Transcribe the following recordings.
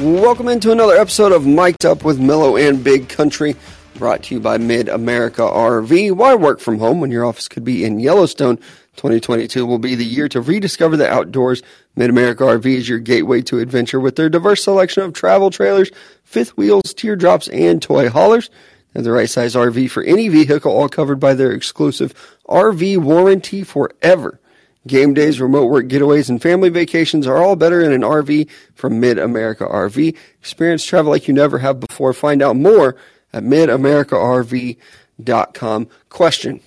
Welcome into another episode of Mic'd Up with Mellow and Big Country, brought to you by Mid America RV. Why work from home when your office could be in Yellowstone? 2022 will be the year to rediscover the outdoors. Mid America RV is your gateway to adventure with their diverse selection of travel trailers, fifth wheels, teardrops, and toy haulers. They're the right size RV for any vehicle, all covered by their exclusive RV warranty forever. Game days, remote work getaways, and family vacations are all better in an RV from Mid America RV. Experience travel like you never have before. Find out more at midamericarv.com. Question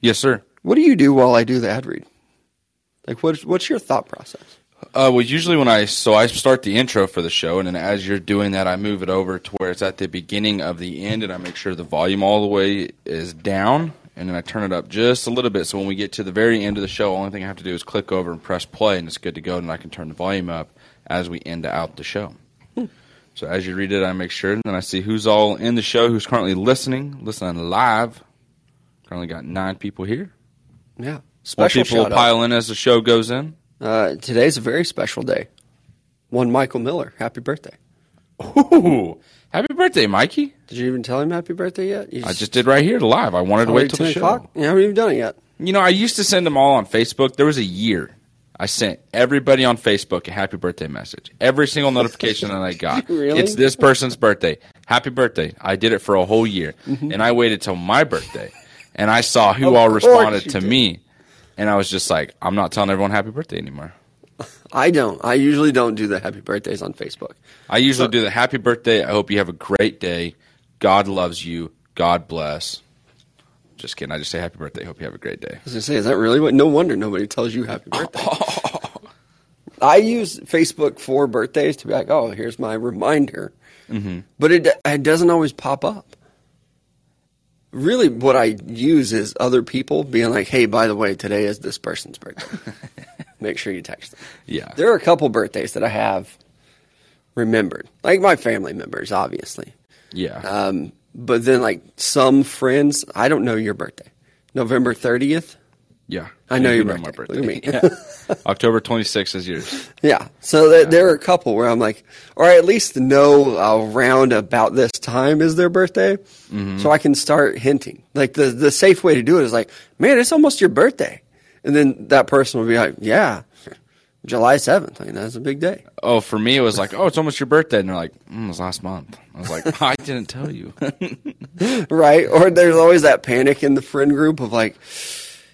Yes, sir. What do you do while I do the ad read? Like, what's, what's your thought process? Uh, well, usually when I so I start the intro for the show, and then as you're doing that, I move it over to where it's at the beginning of the end, and I make sure the volume all the way is down, and then I turn it up just a little bit. So when we get to the very end of the show, only thing I have to do is click over and press play, and it's good to go, and I can turn the volume up as we end out the show. So as you read it, I make sure, and then I see who's all in the show, who's currently listening, listening live. Currently got nine people here. Yeah. More Special people will pile in as the show goes in. Uh, today's a very special day. One Michael Miller. Happy birthday. Ooh, happy birthday, Mikey! Did you even tell him happy birthday yet? You I just did right here live. I wanted to wait till the 10 show. o'clock? You haven't even done it yet. You know, I used to send them all on Facebook. There was a year. I sent everybody on Facebook a happy birthday message. Every single notification that I got. Really? It's this person's birthday. Happy birthday. I did it for a whole year. And I waited till my birthday. And I saw who Mm-hmm. Of all responded to did. me. And I was just like, I'm not telling everyone happy birthday anymore. I don't. I usually don't do the happy birthdays on Facebook. I usually do the happy birthday. I hope you have a great day. God loves you. God bless. Just kidding. I just say happy birthday. Hope you have a great day. I was gonna say, is that really what? No wonder nobody tells you happy birthday. I use Facebook for birthdays to be like, oh, here's my reminder, Mm-hmm. but it it doesn't always pop up. Really, what I use is other people being like, hey, by the way, today is this person's birthday. Make sure you text them. Yeah. There are a couple birthdays that I have remembered, like my family members, obviously. Yeah. Um, but then, like some friends, I don't know your birthday. November 30th? yeah. I know You your my birthday. Look at me. Yeah. October 26th is yours. Yeah. So th- there are a couple where I'm like, or I at least know around about this time is their birthday. So I can start hinting. Like the, the safe way to do it is like, man, it's almost your birthday. And then that person will be like, yeah, July 7th. Like, that's a big day. Oh, for me, it was like, oh, it's almost your birthday. And they're like, mm, it was last month. I was like, I didn't tell you. right? Or there's always that panic in the friend group of like,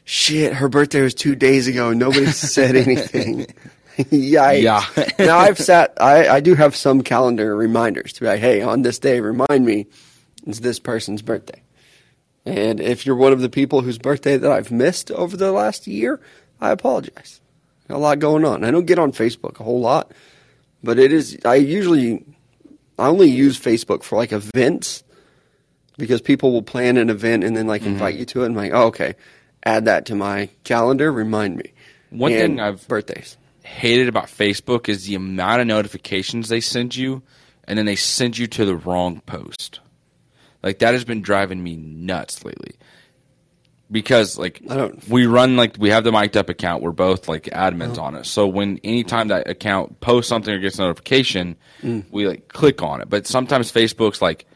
shit, her birthday was two days ago and nobody said anything. Yikes. Yeah. now I've sat, I, I do have some calendar reminders to be like, hey, on this day, remind me it's this person's birthday. And if you're one of the people whose birthday that I've missed over the last year, I apologize. A lot going on. I don't get on Facebook a whole lot, but it is, I usually, I only use Facebook for like events because people will plan an event and then like Mm-hmm. invite you to it. And I'm like, oh, okay, add that to my calendar. Remind me. One And thing I've- birthdays. Hated about Facebook is the amount of notifications they send you, and then they send you to the wrong post. Like that has been driving me nuts lately. Because like I don't- we run like we have the mic'd up account, we're both like admins on it. So when anytime that account posts something or gets a notification, Mm. we like click on it. But sometimes Facebook's like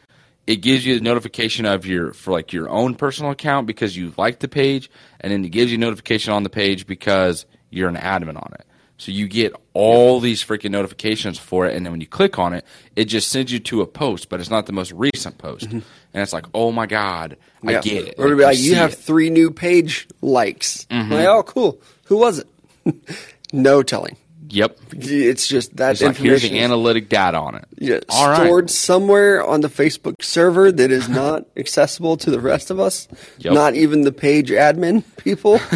it gives you the notification of your for like your own personal account because you like the page, and then it gives you notification on the page because you're an admin on it. So you get all these freaking notifications for it, and then when you click on it, it just sends you to a post, but it's not the most recent post, and it's like, oh my god, I Mm-hmm. Get it. Or be like, you have it. Mm-hmm. three new page likes. I'm like, oh, cool. Who was it? no telling. Yep. It's just that It's like here's the information analytic data on it. Yeah, All right. stored somewhere on the Facebook server that is not accessible to the rest of us. Yep. Not even the page admin people.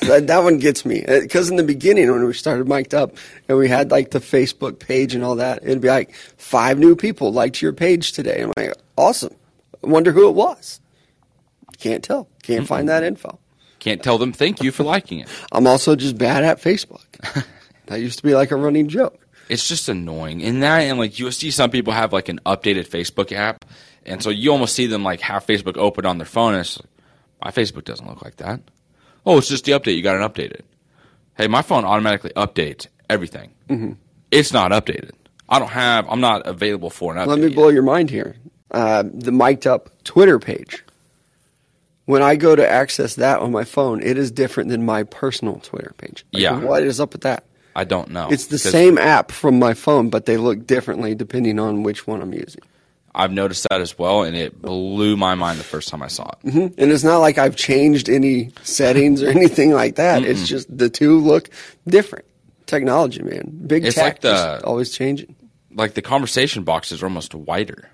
that, that one gets me uh, because in the beginning when we started mic'd up and we had like the Facebook page and all that, it'd be like five new people liked your page today. I'm like, awesome. I wonder who it was. Can't tell. Can't find that info. Can't tell them thank you for liking it. I'm also just bad at Facebook. that used to be like a running joke. It's just annoying. And that and like you'll see some people have like an updated Facebook app, and so you almost see them like have Facebook open on their phone. And it's like, my Facebook doesn't look like that. Oh, it's just the update. You got it updated. Hey, my phone automatically updates everything. Mm-hmm. It's not updated. I don't have. I'm not available for an update. Let me yet. blow your mind here. Uh, the mic'd up Twitter page. When I go to access that on my phone, it is different than my personal Twitter page. Like, Yeah. What is up with that? I don't know. It's the same app from my phone, but they look differently depending on which one I'm using. I've noticed that as well, and it blew my mind the first time I saw it. Mm-hmm. And it's not like I've changed any settings or anything like that. It's just the two look different. Technology, man. Big It's tech like the- always changing. Like the conversation boxes are almost wider,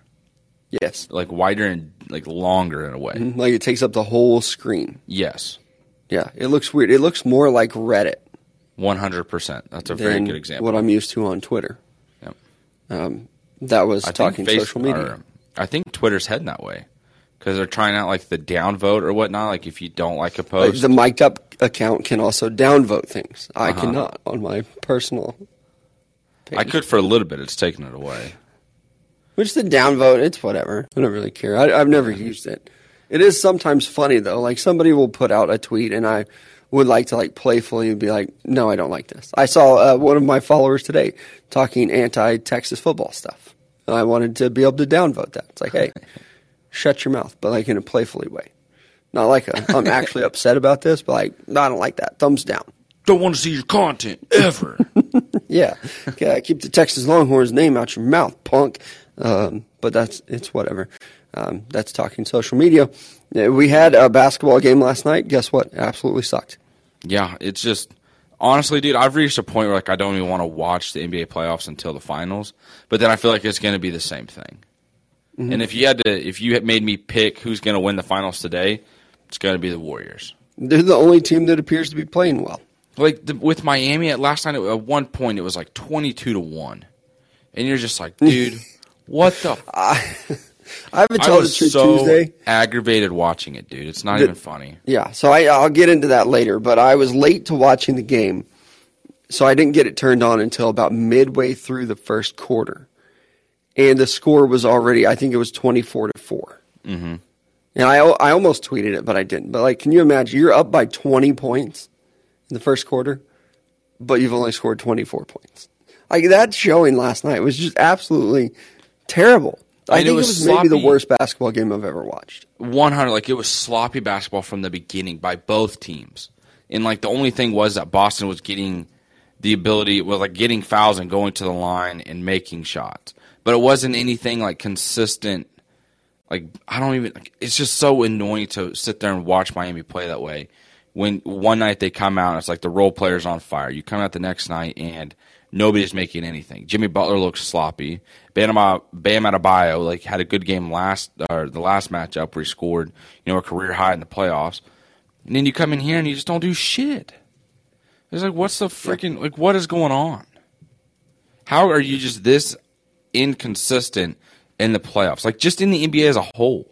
Yes. like wider and like longer in a way. Mm-hmm. Like it takes up the whole screen. Yes, Yeah. It looks weird. It looks more like Reddit one hundred percent. That's a very good example. what I'm used to on Twitter. Yep. Um, that was I talking Face- social media. or- I think Twitter's heading that way because they're trying out like the downvote or whatnot. Like if you don't like a Like, post, the mic'd up account can also downvote things. I Uh-huh. cannot on my personal. Page. I could for a little bit. It's taken it away. Which the downvote, it's whatever. I don't really care. I, I've never used it. It is sometimes funny though. Like somebody will put out a tweet, and I would like to like playfully be like, "No, I don't like this." I saw uh, one of my followers today talking anti-Texas football stuff, and I wanted to be able to downvote that. It's like, hey, shut your mouth, but like in a playfully way, not like a, I'm actually upset about this, but like, no, I don't like that. Thumbs down. Don't want to see your content ever. Yeah, yeah. Keep the Texas Longhorns name out your mouth, punk. Um, but that's it's whatever. Um, that's talking social media. Uh, We had a basketball game last night. Guess what? Absolutely sucked. Yeah, it's just honestly, dude. I've reached a point where like I don't even want to watch the NBA playoffs until the finals. But then I feel like it's going to be the same thing. Mm-hmm. And if you had to, if you had made me pick who's going to win the finals today, it's going to be the Warriors. They're the only team that appears to be playing well. Like the, with Miami at last night, at one point it was like twenty-two to one, and you're just like, dude, what the? F-? I haven't told the truth so Tuesday. aggravated watching it, dude. It's not The- even funny. Yeah, so I, I'll get into that later. But I was late to watching the game, so I didn't get it turned on until about midway through the first quarter, and the score was already. I think it was twenty four to 4 Mm-hmm. And I I almost tweeted it, but I didn't. But like, can you imagine? You're up by twenty points in the first quarter, but you've only scored twenty four points. Like that showing last night was just absolutely terrible. I And it think it was was, maybe the worst basketball game I've ever watched. 100 like it was sloppy basketball from the beginning by both teams. And like the only thing was that boston was getting the ability was like getting fouls and going to the line and making shots. But it wasn't anything like consistent. Like i don't even like, it's just so annoying to sit there and watch miami play that way. When one night they come out and it's like the role players on fire. You come out the next night and nobody's making anything. Jimmy butler looks sloppy. Bam, bam Adebayo like had a good game last or the last matchup where he scored you know a career high in the playoffs. And then you come in here and you just don't do shit. It's like what's the freaking like what is going on? How are you just this inconsistent in the playoffs? Like just in the nba as a whole.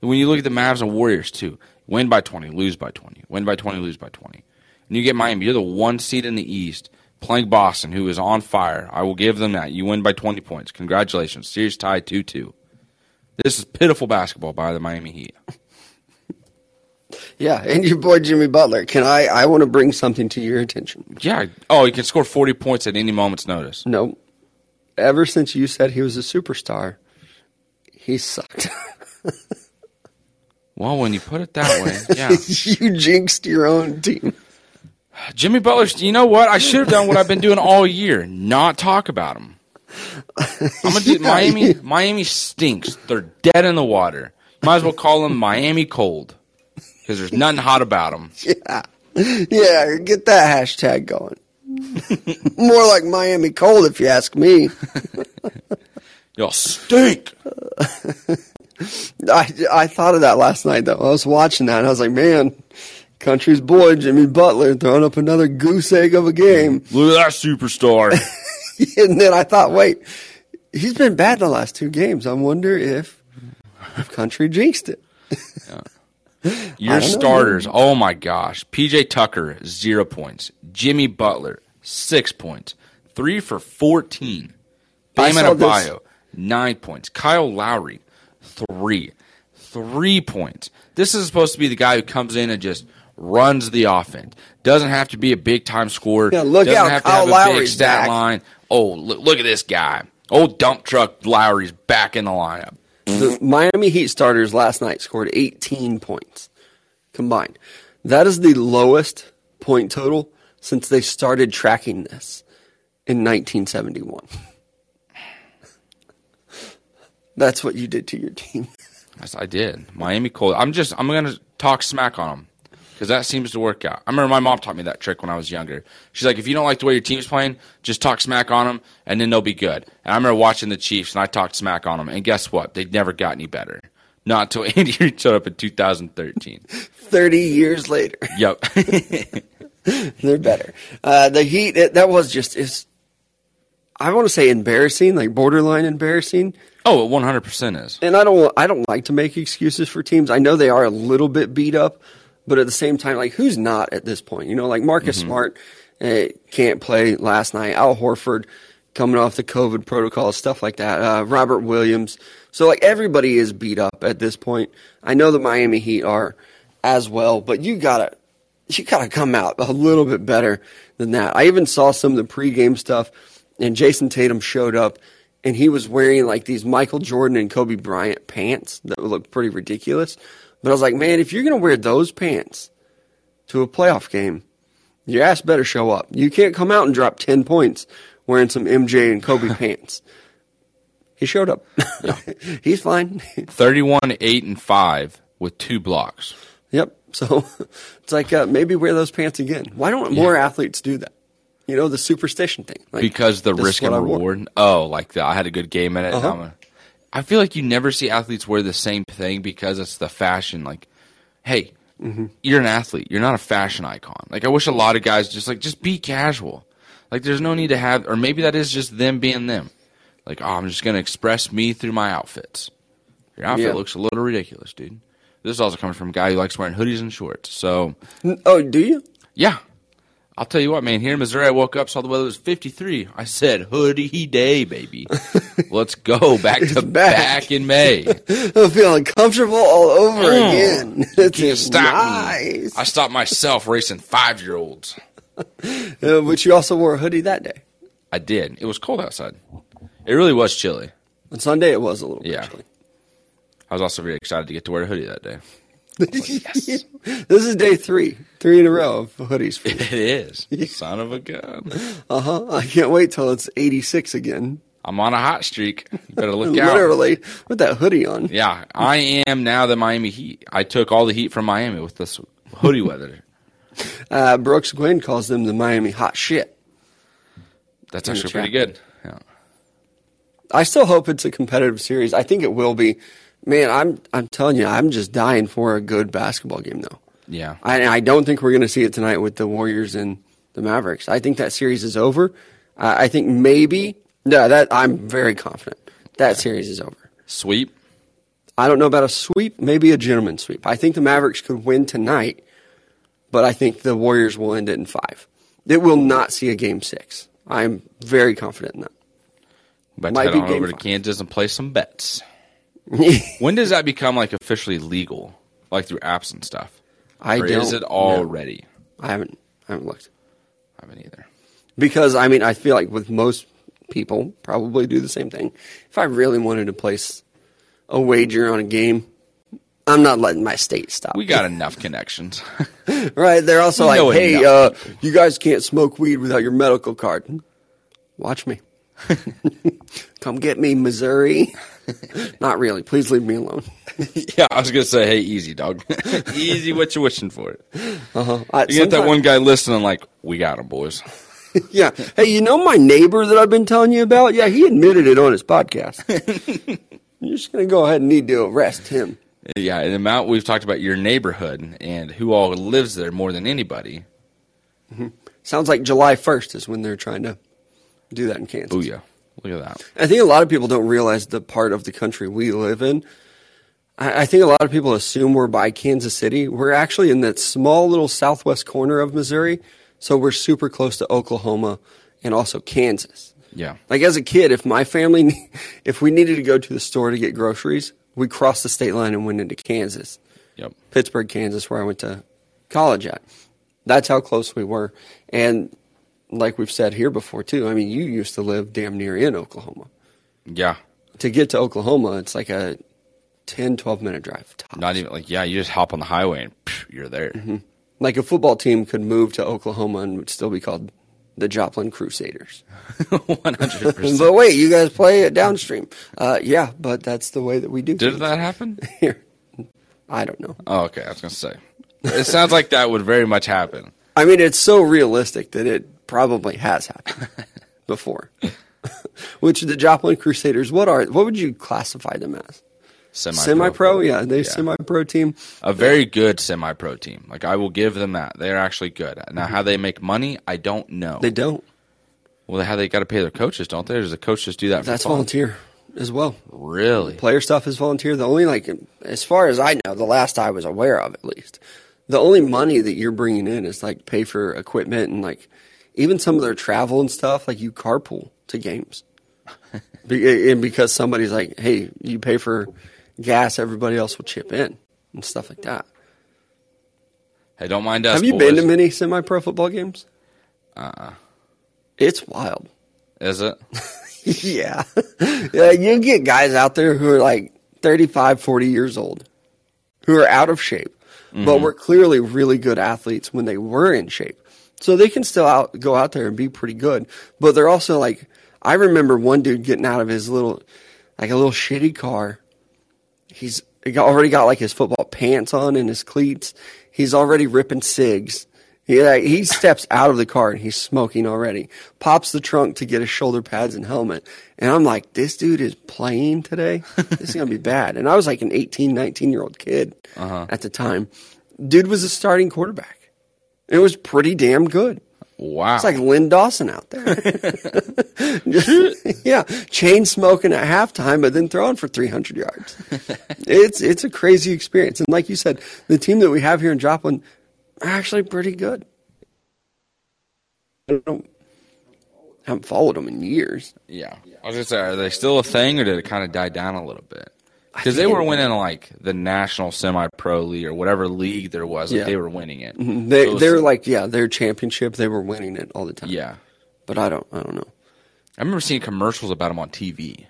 When you look at the Mavs and Warriors too, win by 20, lose by 20, win by 20, lose by 20. And you get Miami, you're the one seed in the East, playing Boston, who is on fire. I will give them that. You win by 20 points. Congratulations. Series tied 2 2. This is pitiful basketball by the Miami Heat. Yeah, and your boy Jimmy Butler. Can I? I want to bring something to your attention. Yeah. Oh, he can score 40 points at any moment's notice. No, ever since you said he was a superstar, he sucked. Well, when you put it that way, yeah. you jinxed your own team. Jimmy Butler, you know what? I should have done what I've been doing all year, not talk about him. I'm gonna do, Yeah, Miami. yeah. Miami stinks. They're dead in the water. Might as well call them Miami cold because there's nothing hot about them. Yeah, yeah. Get that hashtag going. More like Miami cold, if you ask me. Y'all stink. I, I thought of that last night though. I was watching that and I was like, man, country's boy Jimmy Butler throwing up another goose egg of a game. Look at that superstar. and then I thought, wait, he's been bad the last two games. I wonder if, if country jinxed it. Your I don't know. starters. Oh my gosh. PJ Tucker zero points. Jimmy Butler six points. Three for fourteen. I Bam saw this. Adebayo nine points. Kyle Lowry three. Three points. This is supposed to be the guy who comes in and just runs the offense. Doesn't have to be a big time scorer. Yeah, look Doesn't out, have Kyle have a big Lowry's stat back. line. oh, look, look at this guy. Old dump truck Lowry's back in the lineup. The Miami Heat starters last night scored 18 points combined. That is the lowest point total since they started tracking this in 1971. That's what you did to your team. Yes, I did. Miami Cold. I'm just. I'm gonna talk smack on them because that seems to work out. I remember my mom taught me that trick when I was younger. She's like, if you don't like the way your team's playing, just talk smack on them, and then they'll be good. And I remember watching the Chiefs, and I talked smack on them, and guess what? They never got any better. Not until Andy Reid showed up in 2013. 30 years later, Yep. they're better. Uh, the Heat, it, that was just, is I want to say embarrassing, like borderline embarrassing. oh, it 100% is. and I don't I don't like to make excuses for teams. I know they are a little bit beat up, but at the same time, like who's not at this point? You know, like Marcus Smart uh, can't play last night. Al Horford coming off the COVID protocol, stuff like that. Uh, Robert Williams. So like everybody is beat up at this point. I know the Miami Heat are as well, but you gotta you gotta come out a little bit better than that. I even saw some of the pregame stuff, and Jayson Tatum showed up, and he was wearing like these Michael Jordan and Kobe Bryant pants that would look pretty ridiculous. But I was like, man, if you're gonna wear those pants to a playoff game, your ass better show up. You can't come out and drop ten points wearing some MJ and Kobe pants. He showed up. He's fine. 31, 8, and 5 with two blocks. Yep. So it's like uh, maybe wear those pants again. Why don't more athletes do that? You know, the superstition thing. Like, because the risk and reward. Oh, like the, I had a good game in it. Uh-huh. I feel like you never see athletes wear the same thing because it's the fashion. Like, hey, Mm-hmm. you're an athlete. You're not a fashion icon. Like, I wish a lot of guys just like just be casual. Like, there's no need to have, or maybe that is just them being them. Like, oh, I'm just gonna express me through my outfits. Your outfit Yeah. looks a little ridiculous, dude. This is also coming from a guy who likes wearing hoodies and shorts. So, Oh, do you? yeah. I'll tell you what, man. Here in Missouri, I woke up, saw the weather was 53. I said, hoodie day, baby. Let's go back to back. back. in May. I'm feeling comfortable all over Mm. again. It's Can't stop nice. me. I stopped myself racing five year olds. Uh, but you also wore a hoodie that day. I did. It was cold outside. It really was chilly. On Sunday, it was a little bit Yeah. chilly. I was also very excited to get to wear a hoodie that day. yes. This is day three, three in a row of hoodies for you. It is. Son of a gun. Uh huh. I can't wait till it's 86 again. I'm on a hot streak. You better look out. Literally with that hoodie on. Yeah, I am now the Miami Heat. I took all the heat from Miami with this hoodie weather. Uh, Brooks Gwynn calls them the Miami hot shit. That's In actually pretty good. Yeah. I still hope it's a competitive series. I think it will be. Man, I'm I'm telling you, I'm just dying for a good basketball game though. Yeah. I, I don't think we're going to see it tonight with the Warriors and the Mavericks. I think that series is over. Uh, I think maybe no, that I'm very confident that series is over. Sweep. I don't know about a sweep, maybe a gentleman's sweep. I think the Mavericks could win tonight, but I think the Warriors will end it in five. It will not see a game six. I'm very confident in that. About Might head on over to. Kansas and play some bets. When does that become like officially legal, like through apps and stuff? I or don't. is it already? I haven't. I haven't looked I haven't either. because I mean I feel like with most people probably do the same thing. If I really wanted to place a wager on a game, I'm not letting my state stop. We got enough connections. right. They're also We like, hey, uh, you guys can't smoke weed without your medical card. Watch me. Come get me, Missouri. not really. Please leave me alone. yeah, I was gonna say, hey, easy, dog. easy, what you wishing for? Uh-huh. I, You get that one guy listening, like, we got him, boys. Yeah. Hey, you know my neighbor that I've been telling you about? Yeah, he admitted it on his podcast. You're just going to go ahead and need to arrest him. Yeah, and the amount we've talked about your neighborhood and who all lives there more than anybody. Mm-hmm. Sounds like July 1st is when they're trying to do that in Kansas. Oh, yeah. Look at that. I think a lot of people don't realize the part of the country we live in. I, I think a lot of people assume we're by Kansas City. We're actually in that small little southwest corner of Missouri, so we're super close to Oklahoma and also Kansas. Yeah. Like as a kid, if my family, if we needed to go to the store to get groceries, we crossed the state line and went into Kansas, Yep. Pittsburg, Kansas, where I went to college at. That's how close we were. And like we've said here before too. I mean, you used to live damn near in Oklahoma. Yeah. To get to Oklahoma, it's like a 10, 12 minute drive. Tops. Not even like yeah, you just hop on the highway and phew, you're there. Mm-hmm. Like a football team could move to Oklahoma and would still be called the Joplin Crusaders. One hundred percent. But wait, you guys play it downstream. Uh, yeah, but that's the way that we do. Did things that happen? here? I don't know. Oh, okay. I was gonna say. It sounds like that would very much happen. I mean, it's so realistic that it probably has happened before. Which the Joplin Crusaders, what are what would you classify them as? Semi Semi-pro, yeah, they semi-pro team. A very good semi-pro team. Like I will give them that. They're actually good. Now, how they make money, I don't know. They don't. well, how they got to pay their coaches, don't they? Or does the coach just do that? That's fun? volunteer as well. Really? Player stuff is volunteer. The only like, as far as I know, the last I was aware of, at least, the only money that you're bringing in is like pay for equipment and like even some of their travel and stuff. Like you carpool to games, Be- and because somebody's like, "Hey, you pay for gas, everybody else will chip in and stuff like that." Hey, don't mind us. Have you boys. been to many semi-pro football games? Uh-uh. It's wild. Is it? yeah. yeah. You get guys out there who are like 35, 40 years old who are out of shape, but mm-hmm. were clearly really good athletes when they were in shape. So they can still out, go out there and be pretty good. But they're also like, I remember one dude getting out of his little, like a little shitty car. He's already got like his football pants on and his cleats. He's already ripping cigs. He, like, he steps out of the car and he's smoking already. Pops the trunk to get his shoulder pads and helmet. And I'm like, this dude is playing today? This is going to be bad. And I was like an 18, 19 year old kid uh-huh. at the time. Dude was a starting quarterback. It was pretty damn good. Wow. It's like Len Dawson out there. yeah, chain smoking at halftime, but then throwing for 300 yards. it's it's a crazy experience, and like you said, the team that we have here in Joplin are actually pretty good. I don't haven't followed them in years. yeah. I was gonna say, are they still a thing, or did it kind of die down a little bit? Because they were winning like the national semi-pro league or whatever league there was. Like Yeah. They were winning it. They So it was- they're like yeah, their championship. They were winning it all the time. yeah. but I don't I don't know. I remember seeing commercials about them on TV.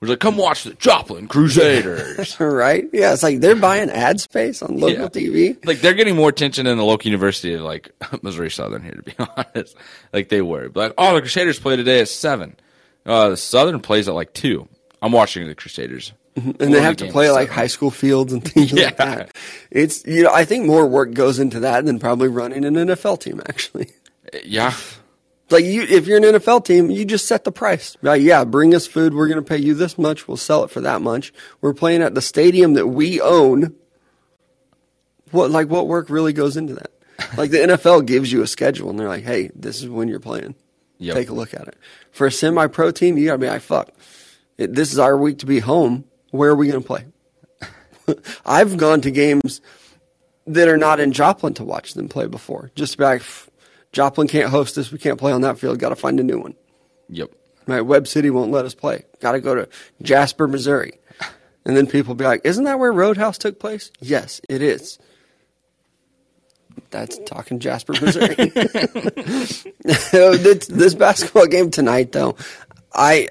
We're like, come watch the Joplin Crusaders. right? Yeah, it's like they're buying ad space on local Yeah. TV. like they're getting more attention than the local university of like Missouri Southern here, to be honest. Like they were. But like, oh, the Crusaders play today at seven. Uh, the Southern plays at like two. I'm watching the Crusaders. Mm-hmm. and they have to play like high school fields and things Yeah. like that. It's you know I think more work goes into that than probably running an NFL team. Actually, Yeah. like you, if you're an NFL team, you just set the price. Like, yeah, bring us food. We're going to pay you this much. We'll sell it for that much. We're playing at the stadium that we own. What like what work really goes into that? Like the NFL gives you a schedule, and they're like, "Hey, this is when you're playing. Yep. Take a look at it." For a semi-pro team, you got to be like, "Fuck, it, this is our week to be home. Where are we going to play?" I've gone to games that are not in Joplin to watch them play before. Just to be like, "Pff, Joplin can't host us. We can't play on that field. Got to find a new one. Yep. Right? Webb City won't let us play. Got to go to Jasper, Missouri. And then people be like, "Isn't that where Road House took place?" Yes, it is. That's talking Jasper, Missouri. this, this basketball game tonight, though, I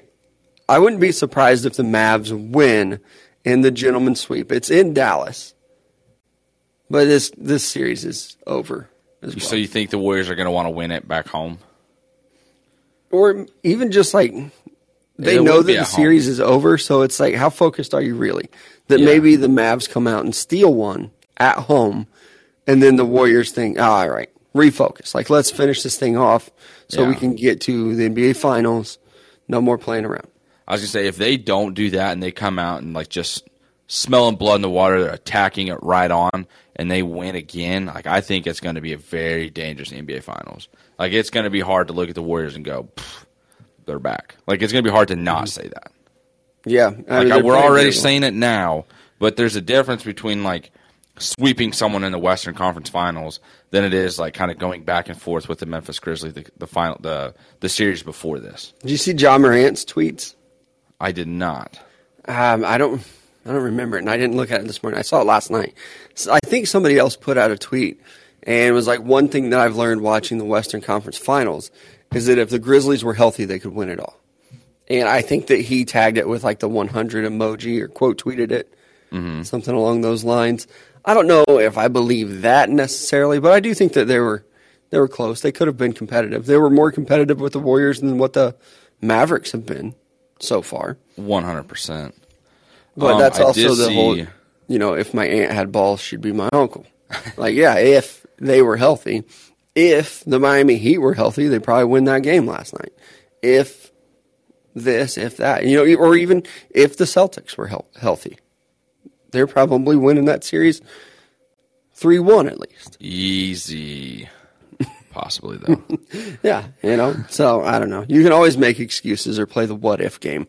I wouldn't be surprised if the Mavs win in the gentleman sweep. It's in Dallas, but this this series is over well. So you think the Warriors are going to want to win it back home? or even just like they It know that the at home. series is over, so it's like how focused are you really? That Yeah. maybe the Mavs come out and steal one at home, and then the Warriors think, oh, all right, refocus. Like let's finish this thing off so we can get to the NBA Finals. No more playing around. I was gonna say if they don't do that and they come out and like just smelling blood in the water, they're attacking it right on, and they win again. Like I think it's going to be a very dangerous NBA Finals. Like it's going to be hard to look at the Warriors and go, they're back. Like it's going to be hard to not mm-hmm. say that. Yeah, I Like mean, I, we're already saying it now, but there's a difference between like sweeping someone in the Western Conference Finals than it is like kind of going back and forth with the Memphis Grizzlies, the, the final, the the series before this. Did you see Ja Morant's tweets? I did not. Um, I don't, I don't remember it, and I didn't look at it this morning. I saw it last night. So I think somebody else put out a tweet, And it was like one thing that I've learned watching the Western Conference Finals is that if the Grizzlies were healthy, they could win it all. And I think that he tagged it with like the 100 emoji or quote tweeted it, something along those lines. I don't know if I believe that necessarily, but I do think that they were they were close. They could have been competitive. They were more competitive with the Warriors than what the Mavericks have been so far. One hundred percent. But Um, that's also the see- whole, you know, if my aunt had balls, she'd be my uncle. like, yeah, if they were healthy, if the Miami Heat were healthy, they'd probably win that game last night. If this, if that, you know, or even if the Celtics were health- healthy, they're probably winning that series 3 1 at least. Easy. Possibly though. Yeah, you know. So I don't know. You can always make excuses or play the what if game,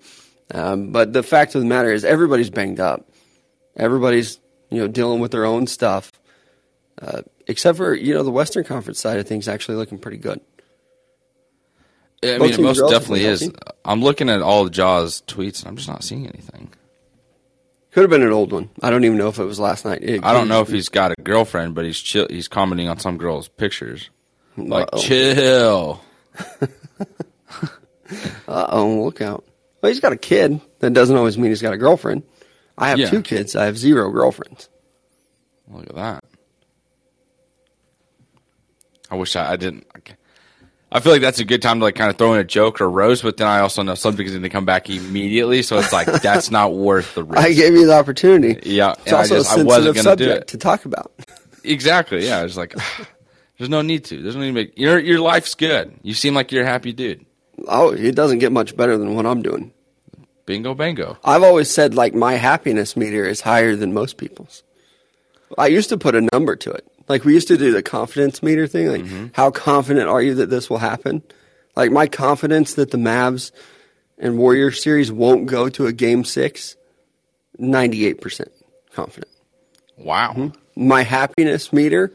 um, but the fact of the matter is everybody's banged up. Everybody's you know dealing with their own stuff, uh, except for you know the Western Conference side of things actually looking pretty good. I mean, it most definitely is. I'm looking at all of Ja's tweets and I'm just not seeing anything. Could have been an old one. I don't even know if it was last night. It I don't know if he's got a girlfriend, but he's chill. He's commenting on some girl's pictures. Like, Uh-oh. chill. Uh oh, look out. Well, he's got a kid. That doesn't always mean he's got a girlfriend. I have Yeah. two kids. I have zero girlfriends. Look at that. I wish I, I didn't. I feel like that's a good time to like kind of throw in a joke or roast, but then I also know something's going to come back immediately, so it's like that's not worth the risk. I gave you the opportunity. Yeah, it's and I also just- I a wasn't sensitive do subject it. to talk about. exactly. Yeah, it's like there's no need to. There's no need to make your your life's good. You seem like you're a happy dude. Oh, it doesn't get much better than what I'm doing. Bingo, bango. I've always said like my happiness meter is higher than most people's. I used to put a number to it. Like we used to do the confidence meter thing. Like Mm-hmm. how confident are you that this will happen? Like my confidence that the Mavs and Warrior series won't go to a game six, 98% confident. Wow. Mm-hmm. My happiness meter,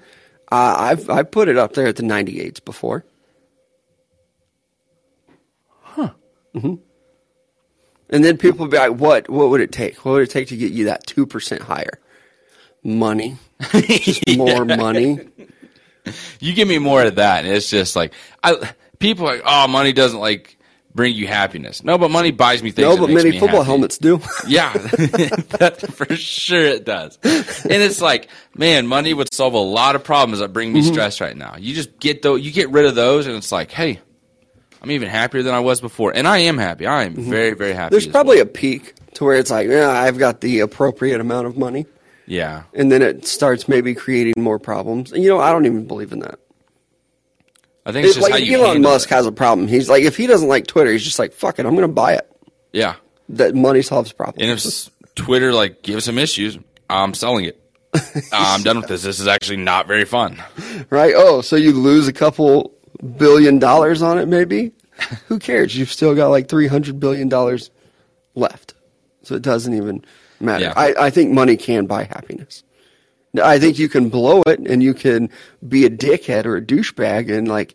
uh, I've I put it up there at the 98s before. Huh. hmm And then people be like, "What? What would it take? What would it take to get you that two percent higher? Money, more money. You give me more of that, and it's just like I people are like, oh, money doesn't like bring you happiness. No, but money buys me things. No, but many football happy. helmets do. Yeah, that, for sure it does. And it's like, man, money would solve a lot of problems that bring Mm-hmm. me stress right now. You just get those, you get rid of those, and it's like, hey, I'm even happier than I was before, and I am happy. I am very, very happy. Mm-hmm. There's probably well. a peak to where it's like, yeah, I've got the appropriate amount of money, yeah. and then it starts maybe creating more problems. And you know, I don't even believe in that. I think it's It's just like how you Elon Musk it. has a problem. He's like, if he doesn't like Twitter, he's just like, fuck it, I'm going to buy it. Yeah, That money solves problems. and if Twitter like gives him issues, I'm selling it. I'm done with this. This is actually not very fun. right? Oh, so you lose a couple billion dollars on it, maybe? Who cares? You've still got like three hundred billion dollars left, so it doesn't even matter. Yeah. I, I think money can buy happiness. I think you can blow it, and you can be a dickhead or a douchebag, and like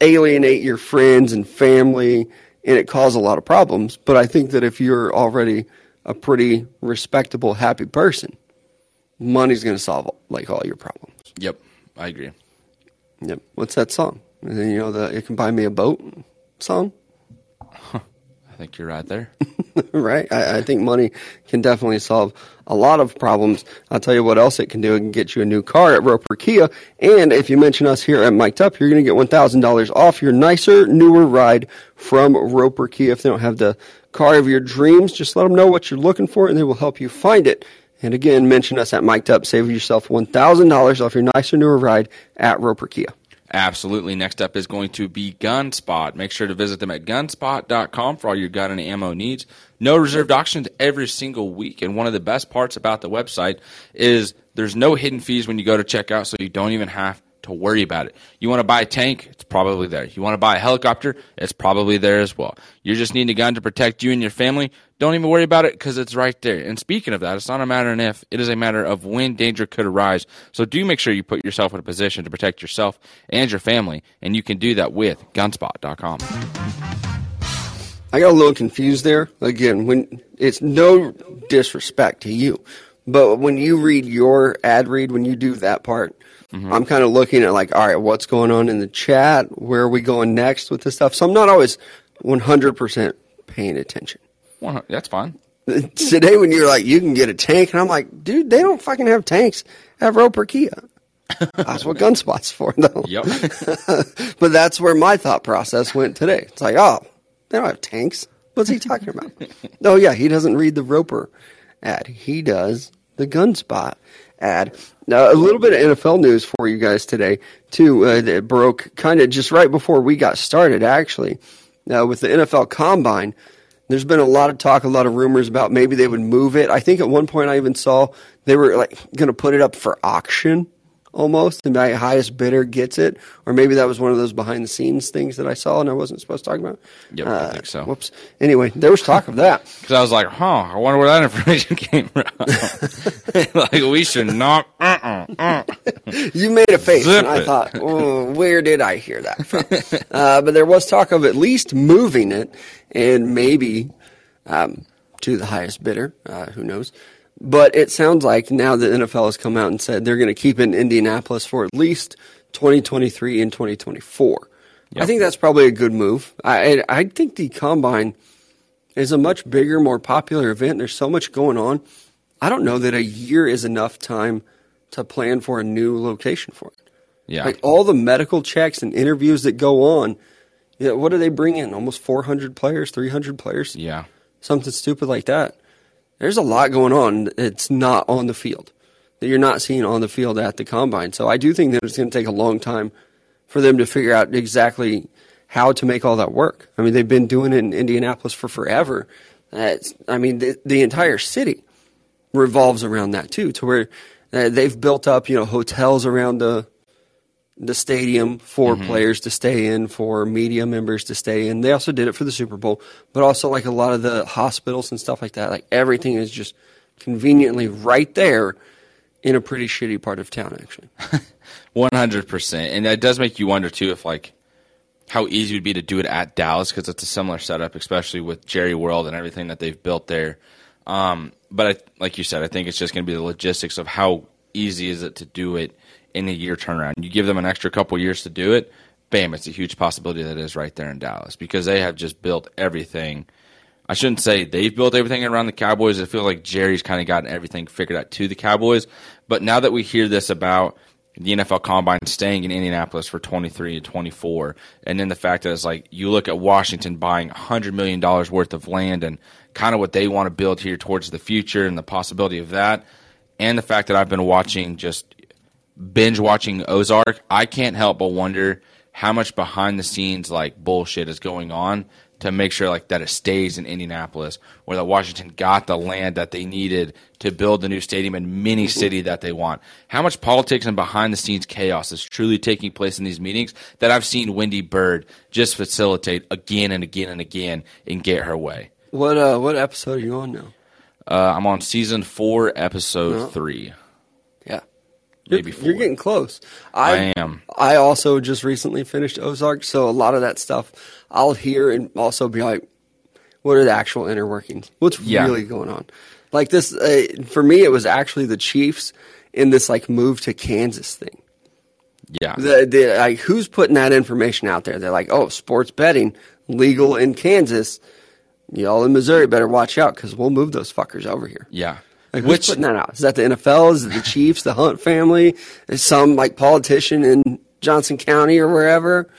alienate your friends and family, and it cause a lot of problems. But I think that if you're already a pretty respectable, happy person, money's going to solve like all your problems. Yep, I agree. Yep. What's that song? You know the "It Can Buy Me a Boat" song, I think you're right there. right? I, I think money can definitely solve a lot of problems. I'll tell you what else it can do. It can get you a new car at Roper Kia, and if you mention us here at Mic'd Up, you're going to get one thousand dollars off your nicer, newer ride from Roper Kia. If they don't have the car of your dreams, just let them know what you're looking for, and they will help you find it. And again, mention us at Mic'd Up. Save yourself one thousand dollars off your nicer, newer ride at Roper Kia. Absolutely. Next up is going to be Gunspot. Make sure to visit them at gunspot.com for all your gun and ammo needs. No reserved auctions every single week. And one of the best parts about the website is there's no hidden fees when you go to checkout, so you don't even have to worry about it. You want to buy a tank? It's probably there. You want to buy a helicopter? It's probably there as well. You just need a gun to protect you and your family? Don't even worry about it because it's right there. And speaking of that, it's not a matter of if, it is a matter of when danger could arise. So do make sure you put yourself in a position to protect yourself and your family, and you can do that with gunspot.com. I got a little confused there. Again, when it's no disrespect to you, But when you read your ad read, when you do that part, Mm-hmm. I'm kind of looking at like, all right, what's going on in the chat? Where are we going next with this stuff? So I'm not always 100% paying attention. Well, that's fine. Today, when you're like, you can get a tank, and I'm like, dude, they don't fucking have tanks at Roper Kia. That's what Gunspot's for, though. Yep. But that's where my thought process went today. It's like, oh, they don't have tanks. What's he talking about? oh, yeah, he doesn't read the Roper ad. He does the Gunspot ad. Now, a little bit of NFL news for you guys today, too, uh, that broke kind of just right before we got started, actually. Now, with the NFL Combine, there's been a lot of talk, a lot of rumors about maybe they would move it. I think at one point I even saw they were like going to put it up for auction almost, and the highest bidder gets it. Or maybe that was one of those behind the scenes things that I saw and I wasn't supposed to talk about. Yep, I think so. Whoops. Anyway, there was talk of that. Because I was like, huh, I wonder where that information came from. like, we should not. Uh-uh, uh. You made a face, Zip and I it. thought, oh, where did I hear that from? uh, but there was talk of at least moving it, and maybe um, to the highest bidder. Uh, who knows? But it sounds like now the NFL has come out and said they're going to keep it in Indianapolis for at least 2023 and 2024. I think that's probably a good move. I, I think the combine is a much bigger, more popular event. There's so much going on. I don't know that a year is enough time to plan for a new location for it. Yeah. Like all the medical checks and interviews that go on. Yeah, what do they bring in? Almost 400 players, 300 players, yeah. something stupid like that. There's a lot going on. It's not on the field that you're not seeing on the field at the combine. So I do think that it's going to take a long time for them to figure out exactly how to make all that work. I mean, they've been doing it in Indianapolis for forever. That's, I mean, the, the entire city revolves around that too, to where uh, they've built up, you know, hotels around the the stadium for players to stay in, for media members to stay in. They also did it for the Super Bowl, but also like a lot of the hospitals and stuff like that. Like everything is just conveniently right there in a pretty shitty part of town, actually. One hundred percent, and that does make you wonder too if like how easy it would be to do it at Dallas because it's a similar setup, especially with Jerry World and everything that they've built there. Um, but I, like you said, I think it's just going to be the logistics of how easy is it to do it in a year turnaround. You give them an extra couple years to do it, bam, it's a huge possibility that is right there in Dallas because they have just built everything. I shouldn't say they've built everything around the Cowboys. I feel like Jerry's kind of gotten everything figured out to the Cowboys. But now that we hear this about the NFL Combine staying in Indianapolis for 23 and 24, and then the fact that it's like you look at Washington buying $100 million worth of land and kind of what they want to build here towards the future and the possibility of that, and the fact that I've been watching just binge watching Ozark, I can't help but wonder how much behind the scenes like bullshit is going on to make sure like that it stays in Indianapolis or that Washington got the land that they needed to build the new stadium and mini city that they want. How much politics and behind the scenes chaos is truly taking place in these meetings that I've seen Wendy Byrde just facilitate again and again and again and get her way. What uh, what episode are you on now? Uh, I'm on season four, episode Oh. three. Maybe you're, you're getting close. I am. I also just recently finished Ozark, so a lot of that stuff I'll hear and also be like, "What are the actual inner workings? What's Yeah. really going on?" Like this, uh, for me, it was actually the Chiefs in this like move to Kansas thing. Yeah. The, the, like, who's putting that information out there? They're like, "Oh, sports betting legal in Kansas. Y'all in Missouri better watch out because we'll move those fuckers over here." yeah. Like, who's Which putting that out? Is that the NFL? Is it the Chiefs, the Hunt family? Is some like politician in Johnson County or wherever?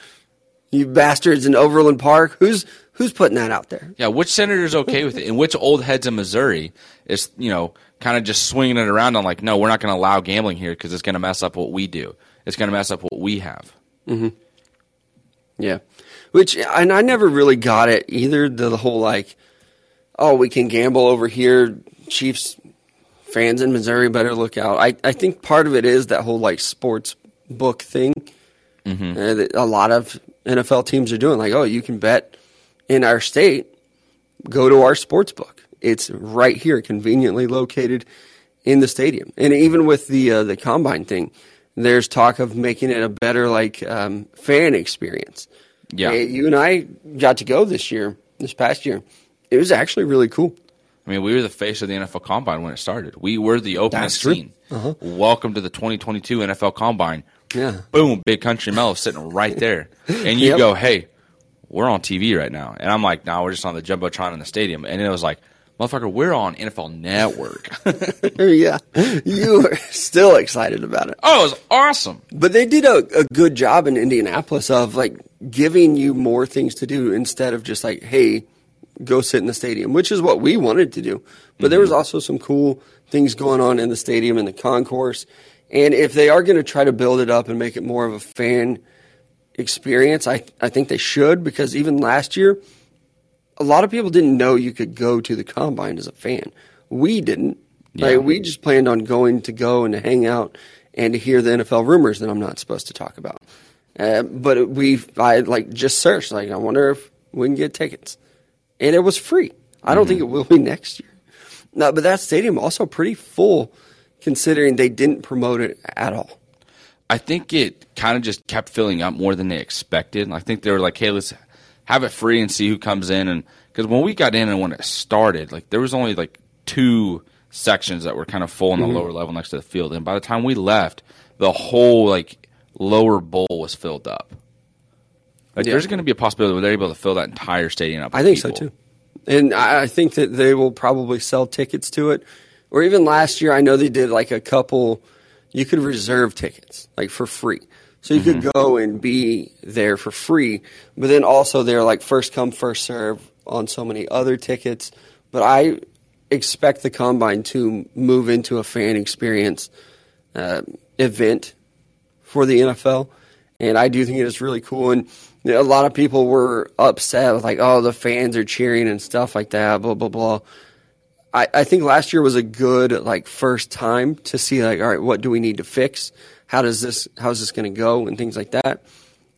You bastards in Overland Park. Who's who's putting that out there? Yeah, which senator's okay with it, and which old heads in Missouri is you know kind of just swinging it around on like, no, we're not going to allow gambling here because it's going to mess up what we do. It's going to mess up what we have. Mm-hmm. Yeah, which and I never really got it either. The, the whole like, oh, we can gamble over here. Chiefs fans in Missouri better look out. I I think part of it is that whole like sports book thing. uh, that a lot of NFL teams are doing like, oh, you can bet in our state. Go to our sports book. It's right here, conveniently located in the stadium. And even with the uh, the combine thing, there's talk of making it a better like um, fan experience. Yeah. Uh, you and I got to go this year, this past year. It was actually really cool. I mean, we were the face of the NFL Combine when it started. We were the opening scene. Uh-huh. Welcome to the 2022 NFL Combine. Yeah. Boom, Big Country Mellow sitting right there, and you Yep. go, "Hey, we're on TV right now," and I'm like, "No, we're just on the jumbotron in the stadium," and it was like, "Motherfucker, we're on NFL Network." yeah. You were still excited about it. oh, it was awesome. But they did a, a good job in Indianapolis of like giving you more things to do instead of just like, hey, go sit in the stadium, which is what we wanted to do. But there was also some cool things going on in the stadium and the concourse. And if they are going to try to build it up and make it more of a fan experience, I, I think they should because even last year, a lot of people didn't know you could go to the combine as a fan. We didn't. Yeah. Like we just planned on going to go and to hang out and to hear the NFL rumors that I'm not supposed to talk about. Uh, but we, I like just searched. Like I wonder if we can get tickets, and it was free. I don't think mm-hmm. it will be next year. No, but that stadium also pretty full, considering they didn't promote it at all. I think it kind of just kept filling up more than they expected. I think they were like, "Hey, let's have it free and see who comes in." And because when we got in and when it started, like there was only like two sections that were kind of full in the mm-hmm. lower level next to the field, and by the time we left, the whole like lower bowl was filled up. Like Yeah. there's going to be a possibility where they're able to fill that entire stadium up. I think so too. And I think that they will probably sell tickets to it. Or even last year, I know they did like a couple, you could reserve tickets, like for free. So you could go and be there for free. But then also they're like first come, first serve on so many other tickets. But I expect the combine to move into a fan experience uh, event for the NFL, and I do think it is really cool. And a lot of people were upset with like, oh, the fans are cheering and stuff like that, blah blah blah. I, I think last year was a good like first time to see like, all right, what do we need to fix? How does this how's this going to go and things like that.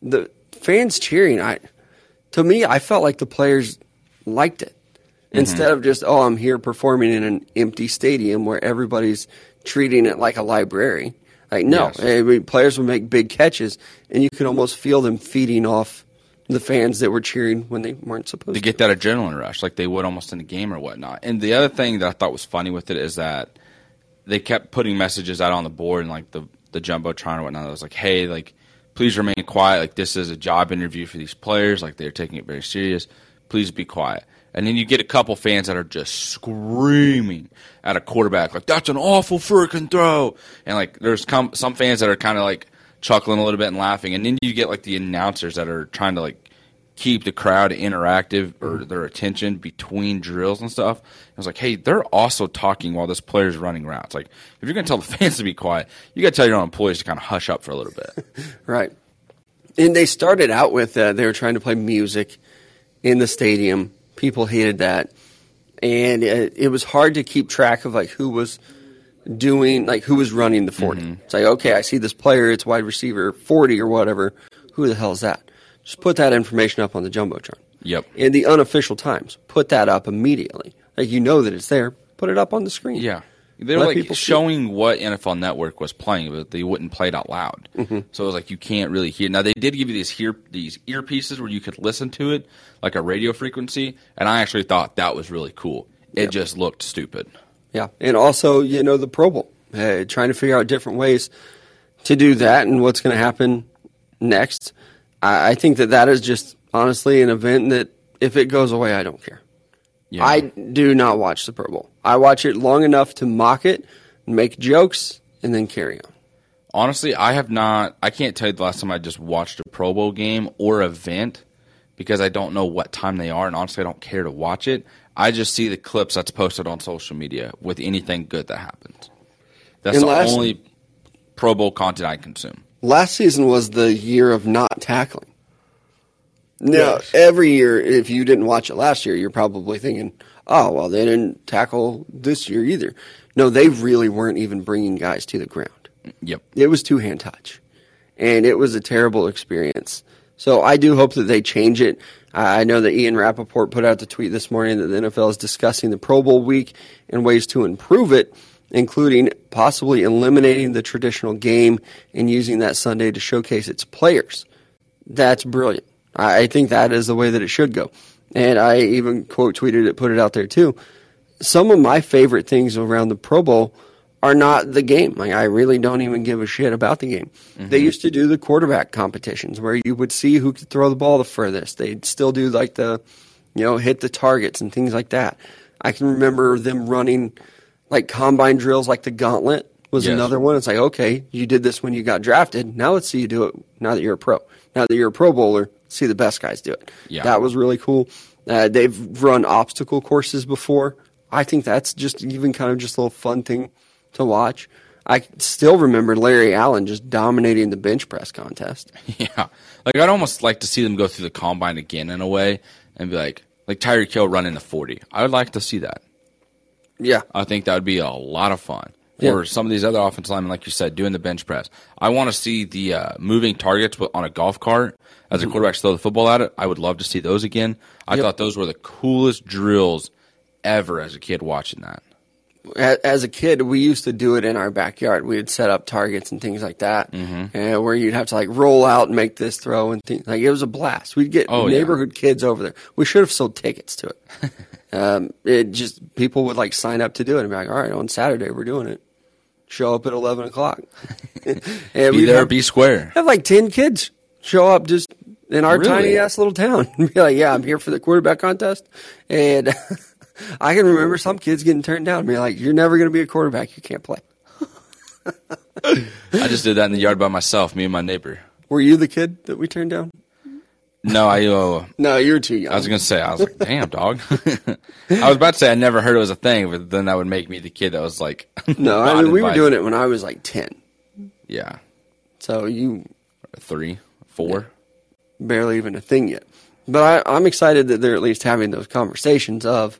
The fans cheering, I to me, I felt like the players liked it mm-hmm. instead of just oh, I'm here performing in an empty stadium where everybody's treating it like a library. Like no, Yes. I mean, players would make big catches, and you could almost feel them feeding off the fans that were cheering when they weren't supposed to to. get that adrenaline rush like they would almost in a game or whatnot. And the other thing that I thought was funny with it is that they kept putting messages out on the board and like the the jumbotron or whatnot. It was like, hey, like please remain quiet. Like this is a job interview for these players. Like they're taking it very serious. Please be quiet. And then you get a couple fans that are just screaming at a quarterback, like that's an awful freaking throw. And like there's com- some fans that are kind of like chuckling a little bit and laughing. And then you get like the announcers that are trying to like keep the crowd interactive or their attention between drills and stuff. I was like, hey, they're also talking while this player's running routes. Like, if you're going to tell the fans to be quiet, you got to tell your own employees to kind of hush up for a little bit. Right. And they started out with uh, they were trying to play music in the stadium. People hated that, and it, it was hard to keep track of like who was doing like who was running the 40 mm-hmm. It's like okay, I see this player, it's wide receiver forty or whatever. Who the hell is that? Just put that information up on the jumbotron. Yep. In the unofficial times, put that up immediately. Like you know that it's there. Put it up on the screen. Yeah. They were Let like people see. showing what NFL Network was playing, but they wouldn't play it out loud. Mm-hmm. So it was like you can't really hear. Now they did give you these hear these earpieces where you could listen to it like a radio frequency, and I actually thought that was really cool. It Yep. just looked stupid. Yeah, and also you know the Pro Bowl, uh, trying to figure out different ways to do that and what's going to happen next. I, I think that that is just honestly an event that if it goes away, I don't care. Yeah. I do not watch the Pro Bowl. I watch it long enough to mock it, make jokes, and then carry on. Honestly, I have not. I can't tell you the last time I just watched a Pro Bowl game or event because I don't know what time they are, and honestly, I don't care to watch it. I just see the clips that's posted on social media with anything good that happens. That's And the last- only Pro Bowl content I consume. Last season was the year of not tackling. Now, Yes. every year, if you didn't watch it last year, you're probably thinking, oh, well, they didn't tackle this year either. No, they really weren't even bringing guys to the ground. Yep. It was two hand touch, and it was a terrible experience. So I do hope that they change it. I I know that Ian Rapoport put out the tweet this morning that the NFL is discussing the Pro Bowl week and ways to improve it, including possibly eliminating the traditional game and using that Sunday to showcase its players. That's brilliant. I think that is the way that it should go. And I even quote tweeted it, put it out there too. some of my favorite things around the Pro Bowl are not the game. Like I really don't even give a shit about the game. Mm-hmm. They used to do the quarterback competitions where you would see who could throw the ball the furthest. They'd still do like the, you know, hit the targets and things like that. I can remember them running like combine drills, like the gauntlet was Yes. another one. It's like, okay, you did this when you got drafted. Now let's see you do it now that you're a pro. Now that you're a pro bowler, see the best guys do it. Yeah. That was really cool. Uh, they've run obstacle courses before. I think that's just even kind of just a little fun thing to watch. I still remember Larry Allen just dominating the bench press contest. Yeah. Like I'd almost like to see them go through the combine again in a way and be like like Tyreek Hill running the forty. I would like to see that. Yeah. I think that would be a lot of fun. Yeah. Or some of these other offensive linemen, like you said, doing the bench press. I want to see the uh, moving targets on a golf cart as a quarterback throw the football at it. I would love to see those again. I Yep. thought those were the coolest drills ever as a kid watching that. As a kid, we used to do it in our backyard. We would set up targets and things like that, Mm-hmm. uh, where you'd have to like roll out and make this throw and things. Like it was a blast. We'd get Oh, yeah. neighborhood kids over there. We should have sold tickets to it. um, it just people would like sign up to do it and be like, "All right, on Saturday we're doing it. Show up at eleven o'clock." and Be there, have, be square. have like ten kids show up just in our Really? tiny ass little town. and be like, "Yeah, I'm here for the quarterback contest," and. I can remember some kids getting turned down. and Be like, "You're never going to be a quarterback. You can't play." I just did that in the yard by myself, me and my neighbor. Were you the kid that we turned down? No, I uh, No, you were too young. I was gonna say I was like, damn dog. I was about to say I never heard it was a thing, but then that would make me the kid that was like, no, I mean we were doing it when I was like ten. Yeah, So you three, four. barely even a thing yet. But I, I'm excited that they're at least having those conversations of,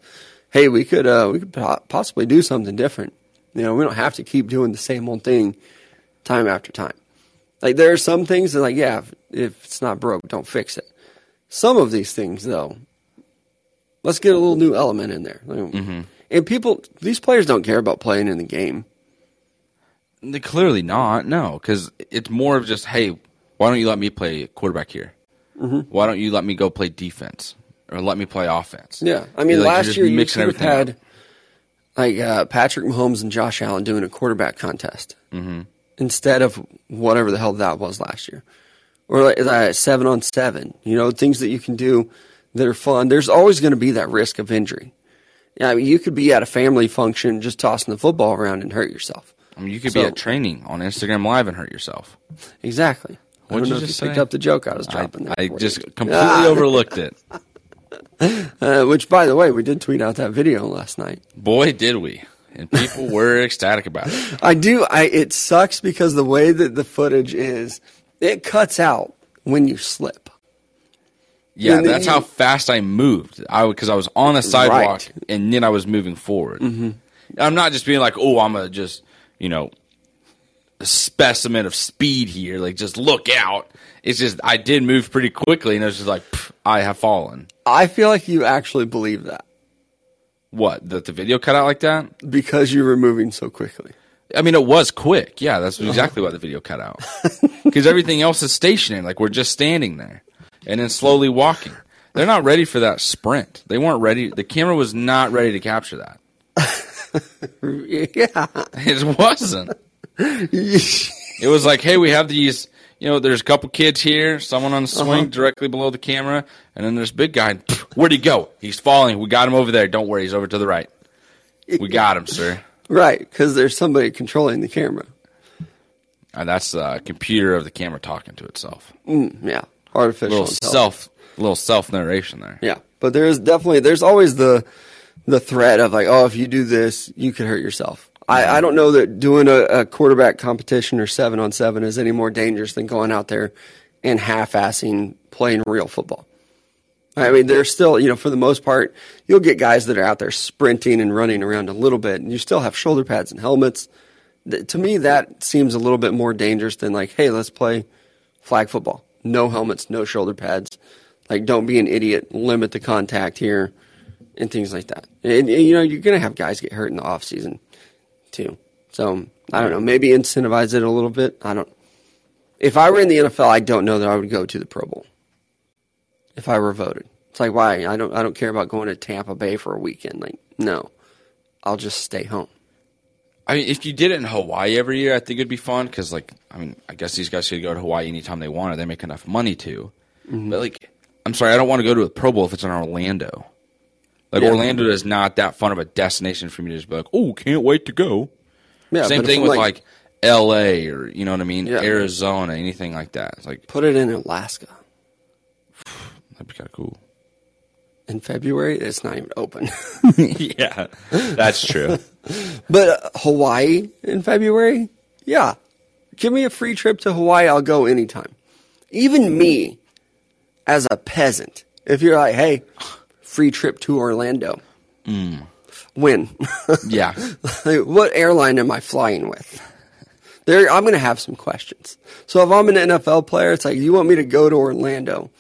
hey, we could uh, we could po- possibly do something different. You know, we don't have to keep doing the same old thing time after time. Like there are some things that like, yeah, if, if it's not broke, don't fix it. Some of these things though, let's get a little new element in there. Mm-hmm. And people, these players don't care about playing in the game. They- Clearly not. No, because it's more of just, hey, why don't you let me play quarterback here? Mm-hmm. Why don't you let me go play defense or let me play offense? Yeah, I mean, Like, last year you could have had like uh, Patrick Mahomes and Josh Allen doing a quarterback contest mm-hmm. instead of whatever the hell that was last year, or like uh, seven on seven. You know, things that you can do that are fun. There's always going to be that risk of injury. Yeah, I mean, you could be at a family function just tossing the football around and hurt yourself. I mean, you could be at training on Instagram Live and hurt yourself. Exactly. I What'd don't you just you picked up the joke I was I, dropping there. I just completely overlooked it. Uh, which, by the way, we did tweet out that video last night. Boy, did we. And people were ecstatic about it. I do. I it sucks because the way that the footage is, it cuts out when you slip. Yeah, that's you- how fast I moved. I because I was on a sidewalk Right. and then I was moving forward. Mm-hmm. I'm not just being like, oh, I'm a just you know a specimen of speed here. Like just look out. It's just I did move pretty quickly, and it was just like pff, I have fallen. I feel like you actually believe that What that the video cut out like that? because you were moving so quickly. I mean, it was quick. Yeah, that's exactly why the video cut out. Because everything else is stationary. Like we're just standing there and then slowly walking. They're not ready for that sprint. They weren't ready. The camera was not ready to capture that. Yeah. It wasn't. It was like, hey, we have these. You know, there's a couple kids here, someone on the uh-huh. swing directly below the camera, and then there's big guy. Where'd he go? He's falling. We got him over there. Don't worry, he's over to the right. We got him, sir. Right, because there's somebody controlling the camera. And that's the computer of the camera talking to itself. Mm, yeah, artificial little self little self narration there. Yeah, but there's definitely there's always the the threat of like, oh, if you do this, you could hurt yourself. I, I don't know that doing a, a quarterback competition or seven on seven is any more dangerous than going out there and half-assing playing real football. I mean, there's still, you know, for the most part, you'll get guys that are out there sprinting and running around a little bit, and you still have shoulder pads and helmets. To me, that seems a little bit more dangerous than like, hey, let's play flag football. No helmets, no shoulder pads. Like, don't be an idiot. Limit the contact here, and things like that. And, and, you know, you're gonna have guys get hurt in the off season, too. So I don't know. Maybe incentivize it a little bit. I don't. If I were in the NFL, I don't know that I would go to the Pro Bowl. If I were voted, it's like why I don't. I don't care about going to Tampa Bay for a weekend. Like, no, I'll just stay home. I mean, if you did it in Hawaii every year, I think it'd be fun because, like, I mean, I guess these guys could go to Hawaii anytime they wanted. They make enough money to. Mm-hmm. But like, I'm sorry, I don't want to go to a Pro Bowl if it's in Orlando. Like, Yeah. Orlando is not that fun of a destination for me to just be like, oh, can't wait to go. Yeah, Same thing with like, L.A. or you know what I mean, Yeah. Arizona, anything like that. It's like put it in Alaska that'd be kind of cool. in February. It's not even open. yeah, that's true. but uh, Hawaii in February, yeah, give me a free trip to Hawaii. I'll go anytime. Even me, as a peasant, if you're like, hey, free trip to Orlando, when? yeah, Like, what airline am I flying with? There, I'm going to have some questions. So if I'm an NFL player, it's like, you want me to go to Orlando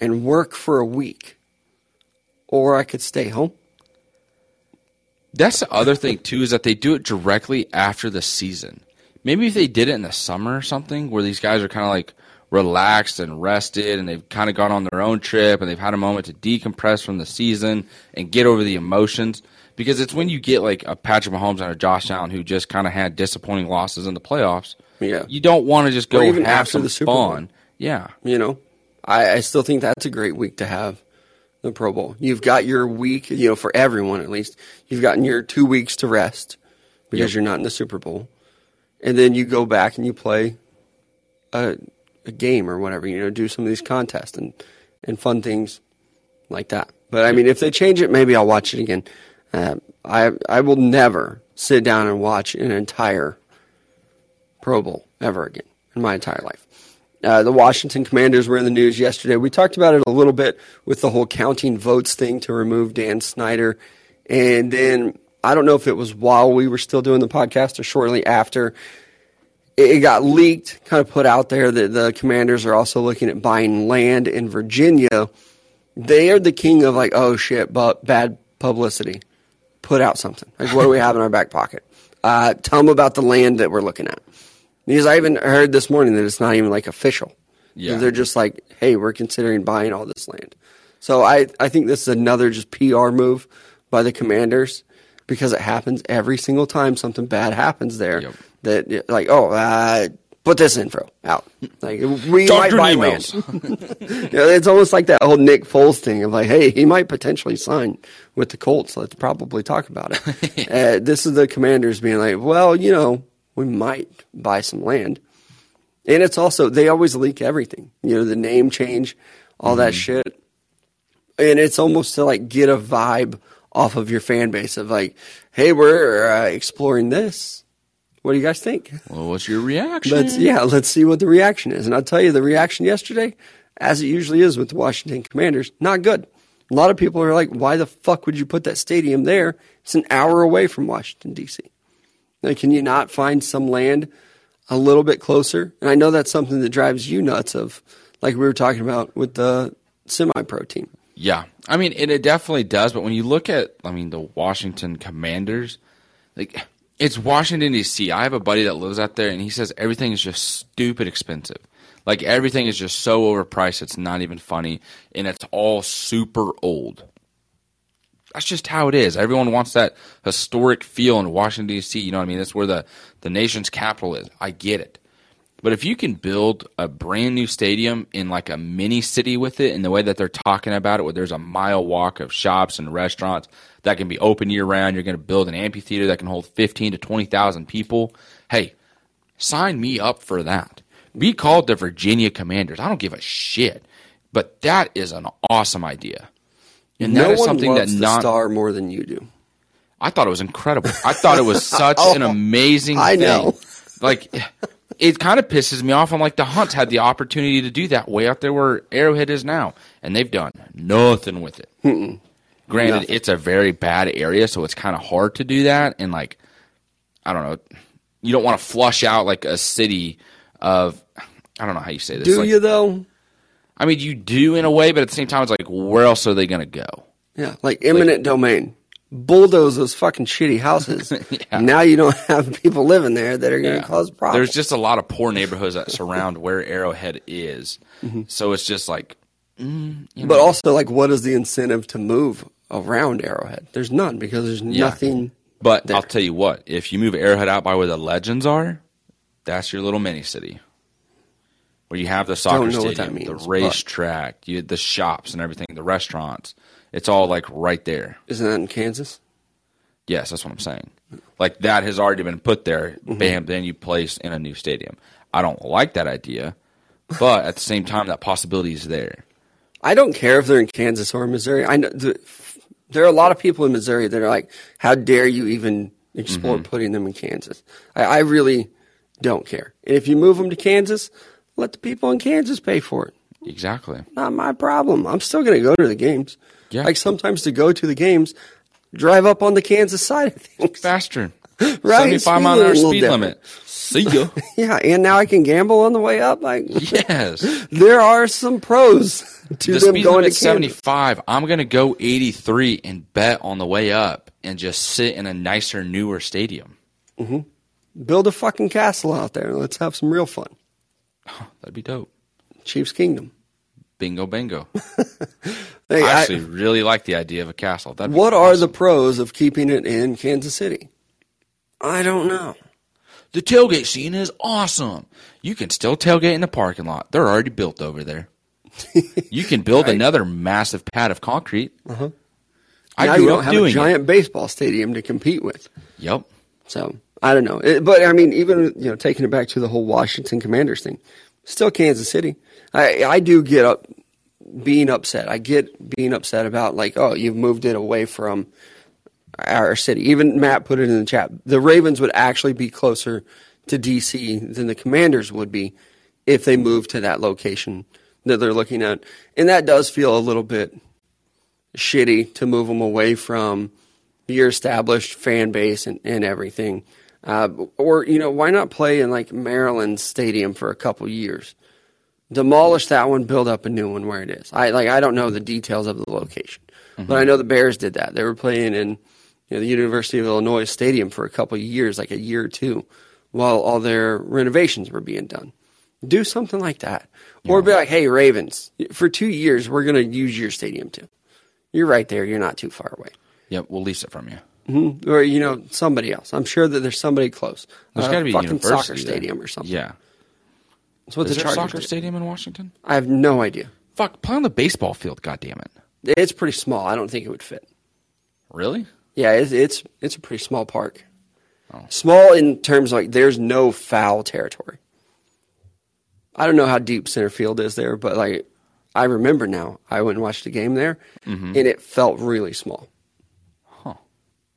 and work for a week, or I could stay home. That's the other thing too is that they do it directly after the season. Maybe if they did it in the summer or something, where these guys are kind of like relaxed and rested, and they've kind of gone on their own trip, and they've had a moment to decompress from the season and get over the emotions. Because it's when you get like a Patrick Mahomes and a Josh Allen who just kind of had disappointing losses in the playoffs. Yeah. you don't want to just go have after some the Super Bowl. fun. Yeah, You know, I, I still think that's a great week to have the Pro Bowl. You've got your week, you know, for everyone at least. You've gotten your two weeks to rest because Yep. you're not in the Super Bowl, and then you go back and you play a, a game or whatever. You know, do some of these contests and and fun things like that. But I mean, if they change it, maybe I'll watch it again. Uh, I I will never sit down and watch an entire Pro Bowl ever again in my entire life. Uh, the Washington Commanders were in the news yesterday. We talked about it a little bit with the whole counting votes thing to remove Dan Snyder. And then I don't know if it was while we were still doing the podcast or shortly after. It got leaked, kind of put out there that the Commanders are also looking at buying land in Virginia. They are the king of like, oh shit, but bad publicity. Put out something. Like, what do we have in our back pocket? Uh, tell them about the land that we're looking at. Because I even heard this morning that it's not even like official. Yeah. They're just like, hey, we're considering buying all this land. So I, I think this is another just PR move by the commanders because it happens every single time something bad happens there. Yep. That like, oh, uh, put this info out. Like we might buy land. You know, it's almost like that whole Nick Foles thing of like, hey, he might potentially sign with the Colts. Let's probably talk about it. uh, this is the commanders being like, well, you know, we might buy some land. And it's also, they always leak everything. You know, the name change, all that shit. And it's almost to like get a vibe off of your fan base of like, hey, we're uh, exploring this. What do you guys think? well, what's your reaction? Let's yeah, let's see what the reaction is. And I'll tell you, the reaction yesterday, as it usually is with the Washington Commanders, not good. A lot of people are like, "Why the fuck would you put that stadium there? It's an hour away from Washington D.C. Like, can you not find some land a little bit closer?" And I know that's something that drives you nuts. Of like we were talking about with the semi-pro team. Yeah, I mean, and it definitely does. But when you look at, I mean, the Washington Commanders, like it's Washington D.C. I have a buddy that lives out there, and he says everything is just stupid expensive. Like everything is just so overpriced, it's not even funny, and it's all super old. That's just how it is. Everyone wants that historic feel in Washington D.C. You know what I mean? That's where the the nation's capital is. I get it. But if you can build a brand new stadium in like a mini city with it in the way that they're talking about it, where there's a mile walk of shops and restaurants that can be open year round, you're going to build an amphitheater that can hold 15 to 20,000 people. Hey, sign me up for that. Be called the Virginia Commanders. I don't give a shit. But that is an awesome idea. And that no is one something that the not star more than you do. I thought it was incredible. I thought it was such an oh, amazing Oh, I thing. know. Like it kind of pisses me off. I'm like the Hunts had the opportunity to do that way out there where Arrowhead is now, and they've done nothing with it. Granted, Nothing. it's a very bad area, so it's kind of hard to do that. And like, I don't know, you don't want to flush out like a city of. I don't know how you say this. Do Like, you though? I mean, you do in a way, but at the same time, it's like, where else are they going to go? Yeah, like eminent domain. Bulldoze those fucking shitty houses. Yeah. Now you don't have people living there that are going to Yeah. cause problems. There's just a lot of poor neighborhoods that surround where Arrowhead is. Mm-hmm. So it's just like, mm, you but know, also, like, what is the incentive to move around Arrowhead? There's none because there's Yeah. nothing But There. I'll tell you what, if you move Arrowhead out by where the legends are, that's your little mini city. Where you have the soccer stadium, means, the racetrack, you the shops and everything, the restaurants. It's all like right there. Isn't that in Kansas? Yes, that's what I'm saying. Like that has already been put there. Mm-hmm. Bam, then you place in a new stadium. I don't like that idea, but at the same time, that possibility is there. I don't care if they're in Kansas or Missouri. I know the, there are a lot of people in Missouri that are like, "How dare you even explore Mm-hmm. putting them in Kansas?" I, I really don't care. And if you move them to Kansas, let the people in Kansas pay for it. Exactly. Not my problem. I'm still going to go to the games. Yeah. Like sometimes to go to the games, drive up on the Kansas side of things. Faster. Right, 75 mile an hour speed limit a little speed different. limit. See ya. Yeah, and now I can gamble on the way up. Like yes. there are some pros to the them speed going to Kansas. 75. I'm going to go 83 and bet on the way up and just sit in a nicer, newer stadium. Mm-hmm. Build a fucking castle out there. Let's have some real fun. That'd be dope. Chiefs Kingdom. Bingo, bingo. Hey, I I- actually really like the idea of a castle. That'd what are the pros of keeping it in Kansas City? I don't know. The tailgate scene is awesome. You can still tailgate in the parking lot. They're already built over there. you can build Right. another massive pad of concrete. Uh-huh. I now you don't have a giant baseball stadium to compete with. Yep. So I don't know, It- but I mean, even you know, taking it back to the whole Washington Commanders thing, still Kansas City. I I do get up being upset. I get being upset about like, oh, you've moved it away from our city. Even Matt put it in the chat. The Ravens would actually be closer to DC than the Commanders would be if they moved to that location that they're looking at, and that does feel a little bit shitty to move them away from your established fan base and, and everything. Uh, or, you know, why not play in like Maryland Stadium for a couple years? Demolish that one, build up a new one where it is. I like I don't know the details of the location. But I know the Bears did that. They were playing in you know, the University of Illinois Stadium for a couple of years, like a year or two, while all their renovations were being done. Do something like that. Or be like, hey, Ravens, for two years, we're going to use your stadium too. You're right there. You're not too far away. Yep. We'll lease it from you. Hmm Or, you know, somebody else. I'm sure that there's somebody close. There's Uh, got to be a fucking soccer there. stadium or something. Yeah. That's what Is the there a soccer do. stadium in Washington? I have no idea. Fuck, play on the baseball field. God damn it. It's pretty small. I don't think it would fit. Really? Yeah, it's it's, it's a pretty small park. Oh. Small in terms of like there's no foul territory. I don't know how deep center field is there, but like I remember now, I went and watched a game there, and it felt really small.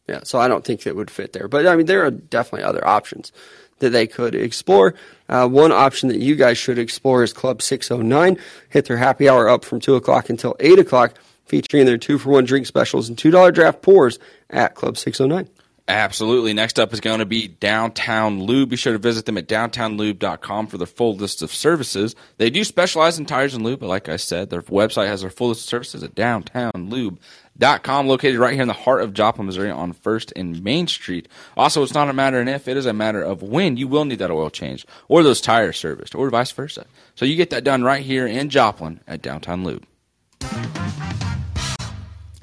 Yeah, so I don't think it would fit there. But I mean, there are definitely other options that they could explore. Uh, one option that you guys should explore is Club 609. Hit their happy hour up from 2 o'clock until 8 o'clock, featuring their two for one drink specials and $2 draft pours at Club 609. Absolutely. Next up is going to be Downtown Lube. Be sure to visit them at downtownlube.com for their full list of services. They do specialize in tires and lube, but like I said, their website has their full list of services at downtownlube.com, located right here in the heart of Joplin, Missouri on 1st and Main Street. Also, it's not a matter of if, it is a matter of when you will need that oil change or those tires serviced or vice versa. So you get that done right here in Joplin at Downtown Lube.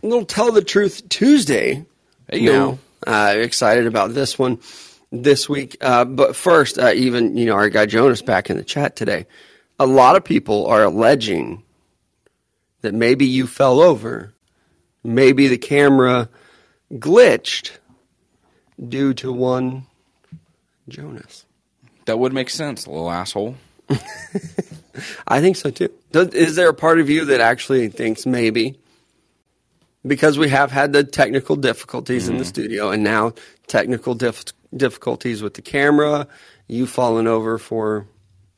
A little Tell the Truth Tuesday. There you now. go. Uh, excited about this one this week. Uh, but first, uh, even, you know, our guy Jonas back in the chat today. A lot of people are alleging that maybe you fell over. Maybe the camera glitched due to one Jonas. That would make sense, little asshole. I think so too. Does, is there a part of you that actually thinks maybe because we have had the technical difficulties in the mm-hmm. studio and now technical dif- difficulties with the camera, you fallen over for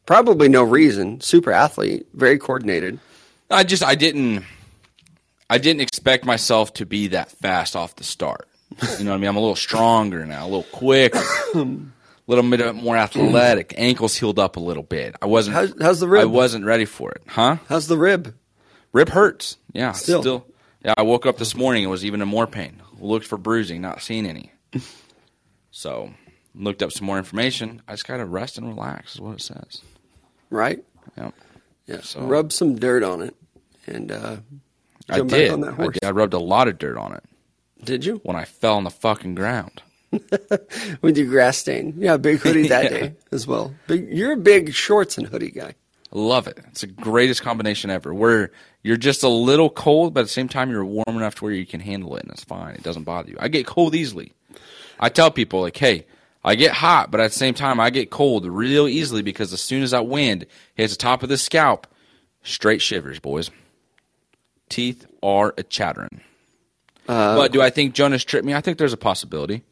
probably no reason. Super athlete, very coordinated. I just I didn't I didn't expect myself to be that fast off the start. You know what I mean? I'm a little stronger now, a little quicker, a little bit more athletic. Ankles healed up a little bit. I wasn't. How's- how's the rib? I wasn't ready for it, huh? How's the rib? Rib hurts. Yeah, Still. still. Yeah, I woke up this morning and was even in more pain. Looked for bruising, not seeing any. So, looked up some more information. I just gotta rest and relax, is what it says. Right? Yep. Yeah. So- Rub some dirt on it and uh, I did. on that I did. I rubbed a lot of dirt on it Did you? when I fell on the fucking ground. with your grass stain. Yeah, big hoodie that Yeah. day as well. Big, you're a big shorts and hoodie guy. Love it. It's the greatest combination ever. Where you're just a little cold, but at the same time you're warm enough to where you can handle it and it's fine. It doesn't bother you. I get cold easily. I tell people like, hey, I get hot, but at the same time I get cold real easily because as soon as that wind hits the top of the scalp, straight shivers, boys. Teeth are a chattering. Uh, but do I think Jonas tripped me? I think there's a possibility.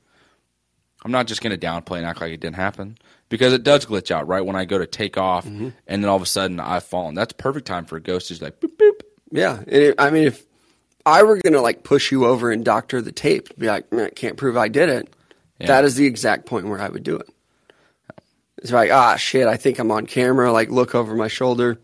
I'm not just going to downplay and act like it didn't happen because it does glitch out right when I go to take off, and then all of a sudden I've fallen. That's perfect time for a ghost who's like boop boop. Yeah, and it, I mean, if I were gonna like push you over and doctor the tape, be like, I can't prove I did it. Yeah. That is the exact point where I would do it. It's like, ah, shit, I think I'm on camera. Like, look over my shoulder.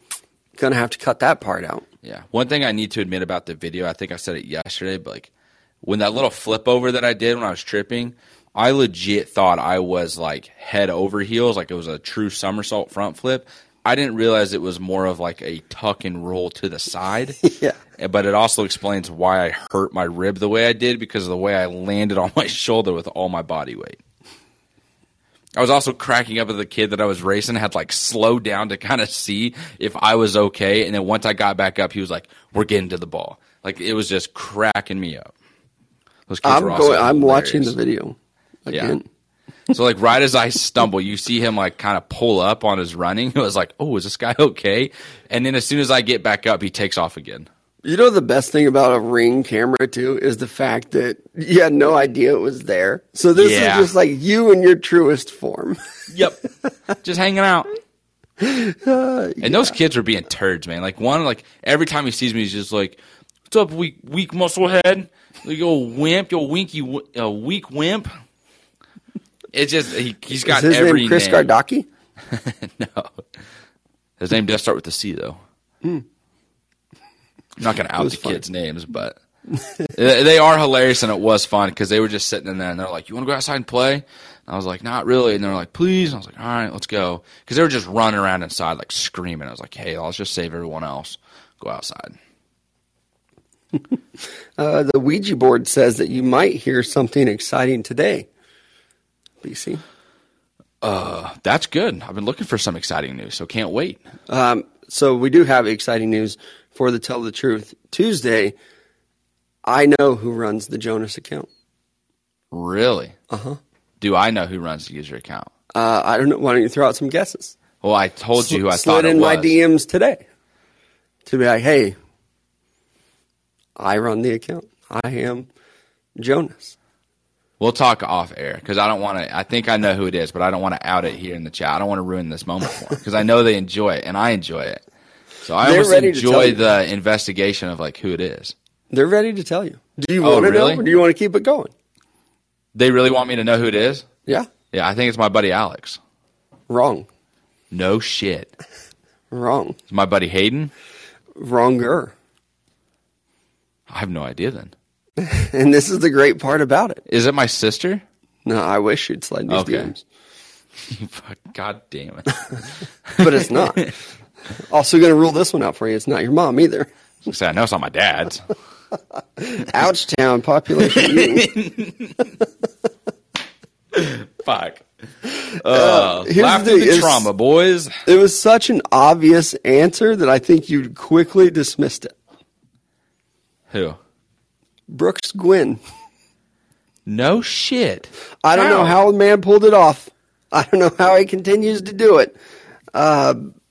Gonna have to cut that part out. Yeah. One thing I need to admit about the video, I think I said it yesterday, but like when that little flip over that I did when I was tripping, I legit thought I was like head over heels, like it was a true somersault front flip. I didn't realize it was more of like a tuck and roll to the side. Yeah. But it also explains why I hurt my rib the way I did because of the way I landed on my shoulder with all my body weight. I was also cracking up at the kid that I was racing, had like slowed down to kind of see if I was okay. And then once I got back up, he was like, We're getting to the ball. Like it was just cracking me up. Those kids I'm were also going. I'm watching the video again. So like right as I stumble, you see him like kind of pull up on his running. It was like, oh, is this guy okay? And then as soon as I get back up, he takes off again. You know the best thing about a ring camera too is the fact that you had no idea it was there. So this Yeah. is just like you in your truest form. Yep, just hanging out. and those kids were being turds, man. Like one, like every time he sees me, he's just like, "What's up, weak weak muscle head? You old wimp, you old winky wi- uh, weak wimp." It's just he, he's got is his every name Chris name. Gardocki? No. His name does start with a C, though. I'm not going to out the kids' names, but they they are hilarious, and it was fun because they were just sitting in there and they're like, "You want to go outside and play?" And I was like, "Not really," and they're like, "Please." And I was like, "All right, let's go," because they were just running around inside like screaming. I was like, "Hey, let's just save everyone else. Go outside." Uh, the Ouija board says that you might hear something exciting today. BC. Uh, That's good. I've been looking for some exciting news, so can't wait. Um, so we do have exciting news for the Tell the Truth Tuesday. I know who runs the Jonas account. Really? Uh Uh-huh. huh. Do I know who runs the user account? Uh, I don't know. Why don't you throw out some guesses? Well, I told you who I Slid thought it in was. my DMs today to be like, hey, I run the account. I am Jonas. We'll talk off air because I don't want to. I think I know who it is, but I don't want to out it here in the chat. I don't want to ruin this moment for them because I know they enjoy it and I enjoy it. So I They're almost ready to enjoy you. the investigation of like who it is. They're ready to tell you. Do you Oh, want to really? know, or do you want to keep it going? They really want me to know who it is. Yeah, Yeah, I think it's my buddy Alex. wrong, No shit. wrong, It's my buddy Hayden. wronger. I have no idea. Then And this is the great part about it. is it my sister? No, I wish you'd slide these Okay. DMs, God damn it! but it's not. Also, going to rule this one out for you. It's not your mom either. I say I know it's not my dad's. Ouchtown population. Fuck. Uh, here's laugh the through the it's- trauma, boys. It was such an obvious answer that I think you quickly dismissed it. Who? Brooks Gwynn. No shit. I don't know how the man pulled it off. I don't know how he continues to do it.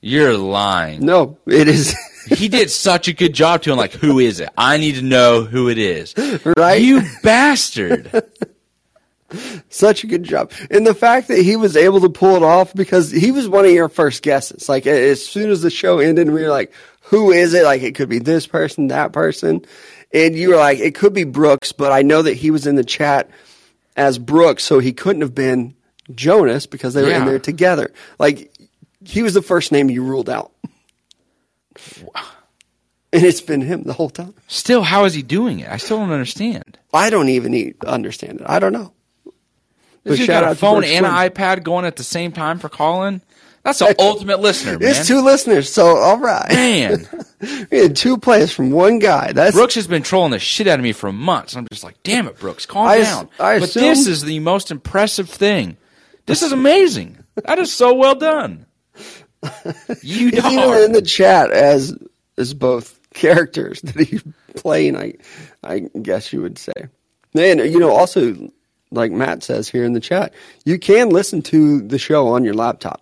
You're lying. No, it is he did such a good job to him. Like, who is it? I need to know who it is. right. You bastard. Such a good job. And the fact that he was able to pull it off because he was one of your first guesses. Like as soon as the show ended, we were like, who is it? Like it could be this person, that person. And you were like, it could be Brooks, but I know that he was in the chat as Brooks, so he couldn't have been Jonas because they were in there together. Like he was the first name you ruled out. And it's been him the whole time. Still, how is he doing it? I still don't understand. I don't even need, understand it. I don't know. This But dude got a phone and an iPad going at the same time for calling. That's the ultimate listener, man. It's two listeners, so all right. Man, We had two plays from one guy. That's Brooks has been trolling the shit out of me for months. I'm just like, damn it, Brooks, calm I down. I but assume- this is the most impressive thing. This is amazing. That is so well done. You he's even in the chat as as both characters that he's playing. I I guess you would say. And you know, also like Matt says here in the chat, you can listen to the show on your laptop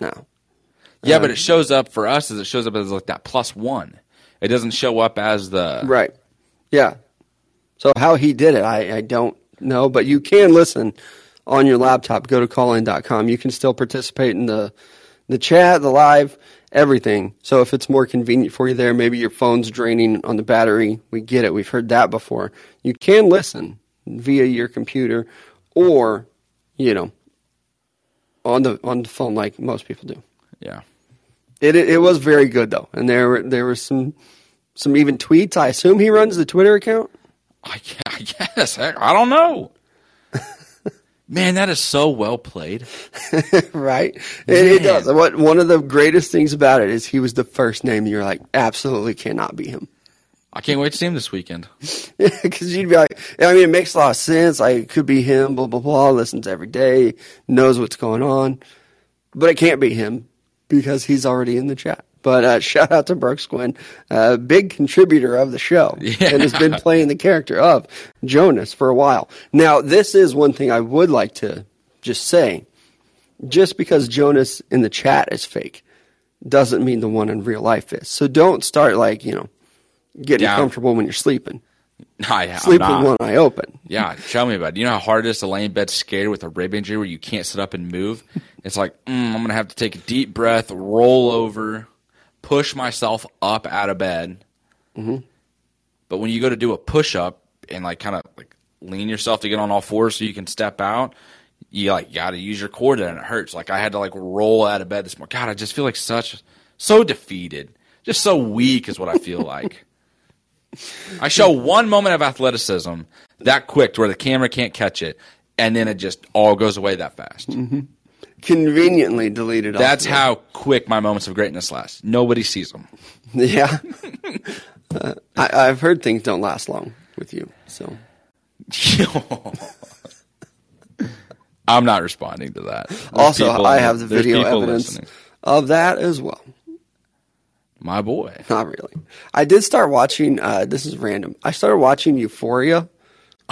now. Yeah, but um, it shows up for us as it shows up as like that plus one. It doesn't show up as the Right. Yeah. So how he did it, I, I don't know, but you can listen on your laptop. Go to callin.com. You can still participate in the the chat, the live, everything. So if it's more convenient for you there, maybe your phone's draining on the battery. We get it. We've heard that before. You can listen via your computer or, you know, on the on the phone like most people do. yeah. It, it it was very good though, and there were there were some some even tweets. I assume he runs the Twitter account. I, guess heck, I don't know. Man, that is so well played. right? It, it does. What one of the greatest things about it is he was the first name you're like absolutely cannot be him I can't wait to see him this weekend. because you'd be like, I mean, it makes a lot of sense. Like it could be him. Blah blah blah. Listens every day, knows what's going on, but it can't be him because he's already in the chat. But uh, shout out to Brooks Quinn, uh, big contributor of the show, Yeah. and has been playing the character of Jonas for a while. Now, this is one thing I would like to just say. Just because Jonas in the chat is fake doesn't mean the one in real life is. So don't start like, you know, getting Yeah. comfortable when you're sleeping. I, I'm Sleep with one eye open. Yeah, tell me about it. You know how hard it is to lay in bed scared with a rib injury where you can't sit up and move? It's like, mm, I'm going to have to take a deep breath, roll over, push myself up out of bed. Mm-hmm. But when you go to do a push up and like kind of like lean yourself to get on all fours so you can step out, you like got to use your core and it hurts. Like I had to like roll out of bed this morning. God, I just feel like such, so defeated. Just so weak is what I feel like. I show one moment of athleticism that quick to where the camera can't catch it, and then it just all goes away that fast. Conveniently deleted. That's how quick my moments of greatness last. Nobody sees them. Yeah. uh, I, I've heard things don't last long with you. So I'm not responding to that. There's also, people- I have the video evidence listening. of that as well. My boy. Not really. I did start watching. Uh, this is random. I started watching Euphoria.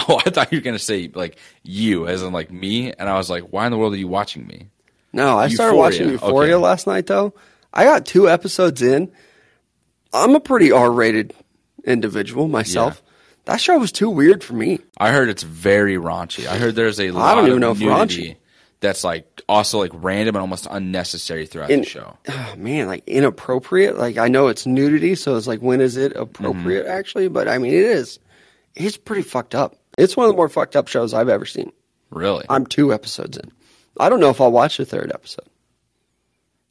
Oh, I thought you were gonna say like you, as in like me, and I was like, why in the world are you watching me? No, I started Euphoria, watching Euphoria okay. last night though. I got two episodes in. I'm a pretty R-rated individual myself. That show was too weird for me. I heard it's very raunchy. I heard there's a lot I don't even know of if raunchy. that's like also like random and almost unnecessary throughout In- the show. Oh, man, like inappropriate. Like I know it's nudity, so it's like when is it appropriate Mm-hmm. actually? But I mean, it is. It's pretty fucked up. It's one of the more fucked up shows I've ever seen. Really? I'm two episodes in. I don't know if I'll watch the third episode.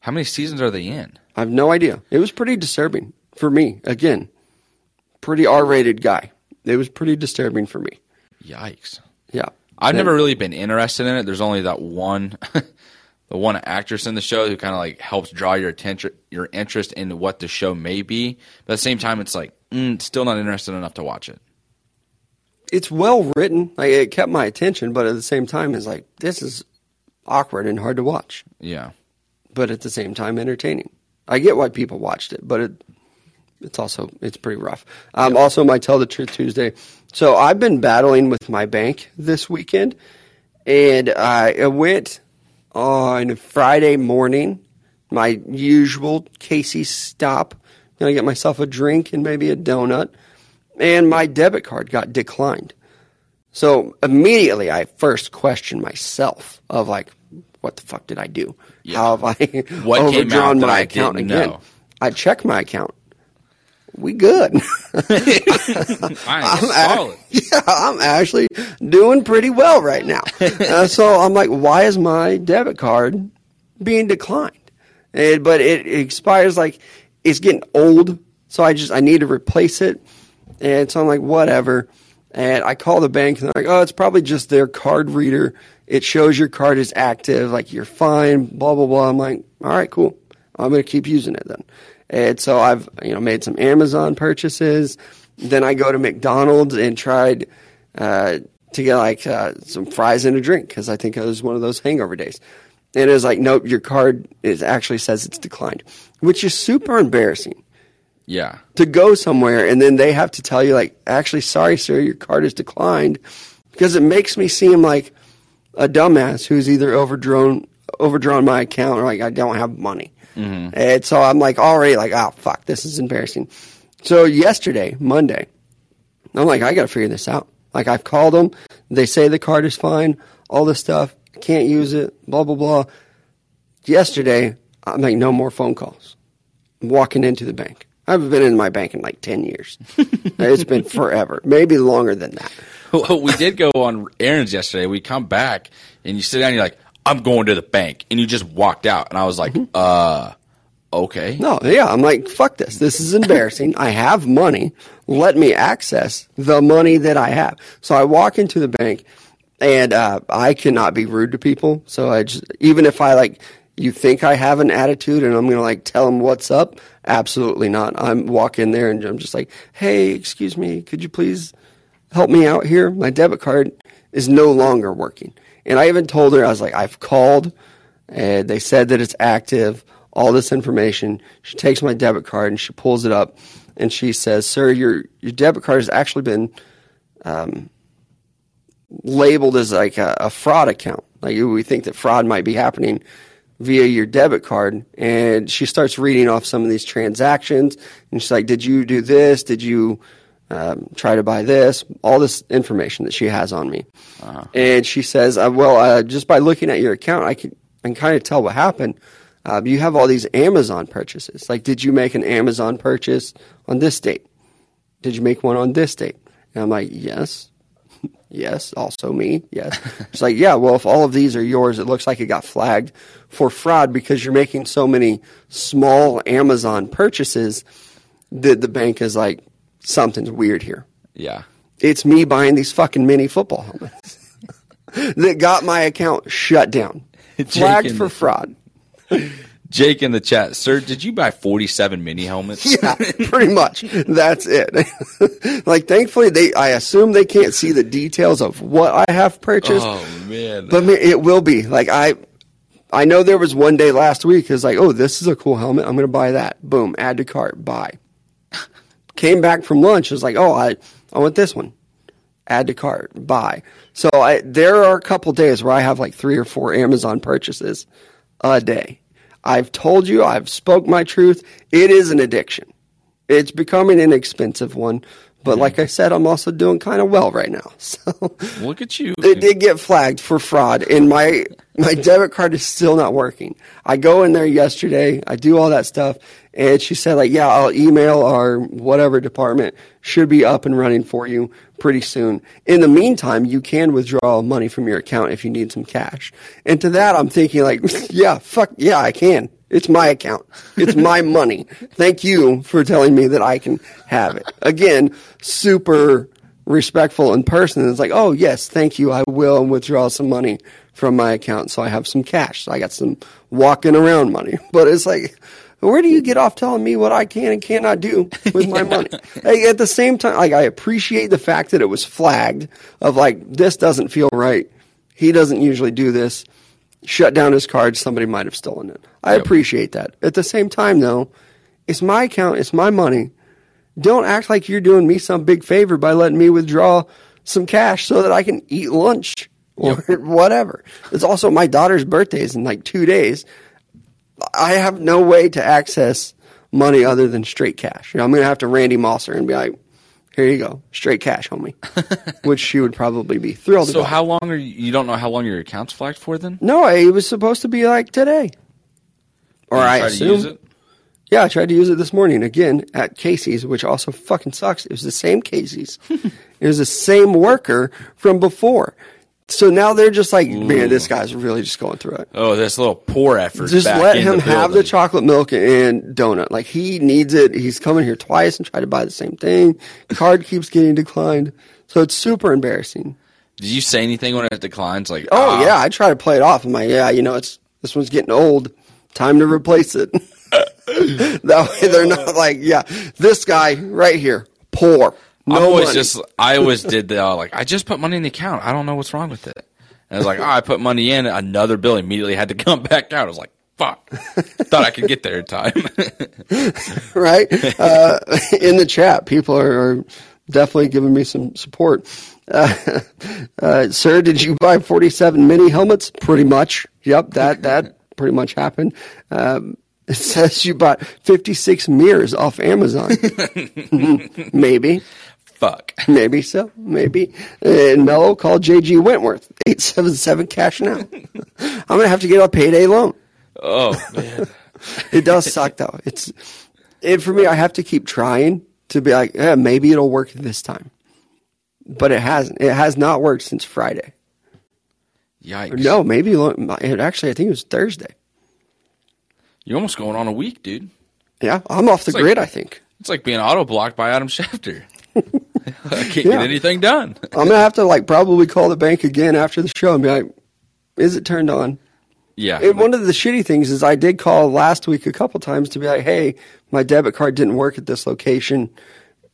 How many seasons are they in? I have no idea. It was pretty disturbing for me. Again, pretty R-rated guy. It was pretty disturbing for me. Yikes. Yeah. I've never really been interested in it. There's only that one, the one actress in the show who kind of like helps draw your attention, your interest into what the show may be. But at the same time, it's like mm, still not interested enough to watch it. It's well written. Like it kept my attention, but at the same time, it's like this is awkward and hard to watch. Yeah, but at the same time entertaining. I get why people watched it, but it it's also it's pretty rough. Um, Also, my Tell the Truth Tuesday. So I've been battling with my bank this weekend, and I went on Friday morning, my usual Casey stop. Gonna get myself a drink and maybe a donut, and my debit card got declined. So immediately, I first questioned myself of like, what the fuck did I do? Yeah. How have I What came overdrawn my I account again? know? I checked my account. We good. I'm solid. yeah, I'm actually doing pretty well right now. uh, so I'm like, why is my debit card being declined? And, but it, it expires like it's getting old, so I just I need to replace it. And so I'm like, whatever. And I call the bank and they're like, oh, it's probably just their card reader. It shows your card is active, like you're fine, blah blah blah. I'm like, All right, cool. I'm going to keep using it then. And so I've you know made some Amazon purchases. Then I go to McDonald's and tried uh, to get like uh, some fries and a drink because I think it was one of those hangover days. And it was like, nope, your card is actually says it's declined, which is super embarrassing Yeah. to go somewhere and then they have to tell you like, actually, sorry, sir, your card is declined because it makes me seem like a dumbass who's either overdrawn overdrawn my account or like I don't have money. Mm-hmm. And so I'm like already like, oh fuck, this is embarrassing. So yesterday, Monday, I'm like, I got to figure this out. Like I've called them, they say the card is fine, all this stuff, can't use it, blah blah blah. Yesterday, I'm like, no more phone calls. I'm walking into the bank. I haven't been in my bank in like ten years. it's been forever, maybe longer than that. Well, we did go on errands yesterday. We come back and you sit down. and You're like, I'm going to the bank, and you just walked out. And I was like, uh, okay. No, yeah, I'm like, fuck this. This is embarrassing. I have money. Let me access the money that I have. So I walk into the bank, and uh, I cannot be rude to people. So I just, even if I like, you think I have an attitude, and I'm gonna like tell them what's up. Absolutely not. I'm walk in there and I'm just like, hey, excuse me, could you please help me out here? My debit card is no longer working. And I even told her, I was like, I've called and they said that it's active, all this information. She takes my debit card and she pulls it up and she says, Sir, your, your debit card has actually been um, labeled as like a, a fraud account. Like we think that fraud might be happening via your debit card. And she starts reading off some of these transactions and she's like, Did you do this? Did you um, try to buy this? All this information that she has on me. And she says, uh, Well, uh, just by looking at your account, I can, I can kind of tell what happened. Uh, you have all these Amazon purchases. Like, did you make an Amazon purchase on this date? Did you make one on this date? And I'm like, yes. Yes, also me. Yes. It's like, yeah, well, if all of these are yours, it looks like it got flagged for fraud because you're making so many small Amazon purchases that the bank is like, something's weird here. Yeah. It's me buying these fucking mini football helmets that got my account shut down, flagged for and- fraud. Jake in the chat, sir, did you buy 47 mini helmets? Yeah, pretty much. That's it. like, thankfully, they. I assume they can't see the details of what I have purchased. Oh man. But it will be like I. I know there was one day last week. It's like, oh, this is a cool helmet. I'm going to buy that. Boom, add to cart, buy. Came back from lunch. Was like, oh, I, I want this one. Add to cart, buy. So I, there are a couple days where I have like three or four Amazon purchases a day. I've told you, I've spoke my truth. It is an addiction. It's becoming an expensive one. But like I said, I'm also doing kind of well right now. So Look at you. it did get flagged for fraud, and my my debit card is still not working. I go in there yesterday, I do all that stuff, and she said like, yeah, I'll email our whatever department should be up and running for you pretty soon. In the meantime, you can withdraw money from your account if you need some cash. And to that, I'm thinking like, yeah, fuck, yeah, I can. It's my account. It's my money. Thank you for telling me that I can have it. Again, super respectful in person. It's like, oh yes, thank you. I will withdraw some money from my account so I have some cash. So I got some walking around money. But it's like, where do you get off telling me what I can and cannot do with my money? Like, at the same time, like I appreciate the fact that it was flagged of like this doesn't feel right. He doesn't usually do this. Shut down his card. Somebody might have stolen it. I Yep. appreciate that. At the same time, though, it's my account. It's my money. Don't act like you're doing me some big favor by letting me withdraw some cash so that I can eat lunch or whatever. It's also my daughter's birthday is in like two days. I have no way to access money other than straight cash. You know, I'm going to have to Randy Moss her and be like, here you go, straight cash, homie, which she would probably be thrilled So about. how long are you, you don't know how long your account's flagged for then? no, it was supposed to be like today. Or I assume. use it? Yeah, I tried to use it this morning again at Casey's, which also fucking sucks. It was the same Casey's. it was the same worker from before. So now they're just like, man, this guy's really just going through it. Oh, this little poor effort. Just let him the have the chocolate milk and donut. Like he needs it. He's coming here twice and tried to buy the same thing. Card keeps getting declined. So it's super embarrassing. Did you say anything when it declines? Like, Oh ah, yeah, I try to play it off. I'm like, yeah, you know, it's this one's getting old. Time to replace it. that way they're not like, yeah, this guy right here, poor. No I always money. just I always did the uh, like I just put money in the account. I don't know what's wrong with it. And I was like, oh, I put money in. Another bill immediately had to come back out. I was like, fuck. Thought I could get there in time. right? Uh, in the chat, people are, are definitely giving me some support. Uh, uh, sir, did you buy 47 mini helmets? Pretty much. Yep, that, that pretty much happened. Um, it says you bought 56 mirrors off Amazon. Maybe. Fuck. Maybe so. Maybe. And Mello called JG Wentworth. 877 cash now. I'm going to have to get a payday loan. Oh man. It does suck though. It's it for me. I have to keep trying to be like, eh, maybe it'll work this time, but it hasn't. It has not worked since Friday. Yikes. No, maybe it actually. I think it was Thursday. You're almost going on a week, dude. Yeah, I'm off the like- grid. I think It's like being auto blocked by Adam Schefter. I can't Yeah. get anything done. I'm gonna have to like probably call the bank again after the show and be like, "Is it turned on?" Yeah. And one of the shitty things is I did call last week a couple times to be like, "Hey, my debit card didn't work at this location,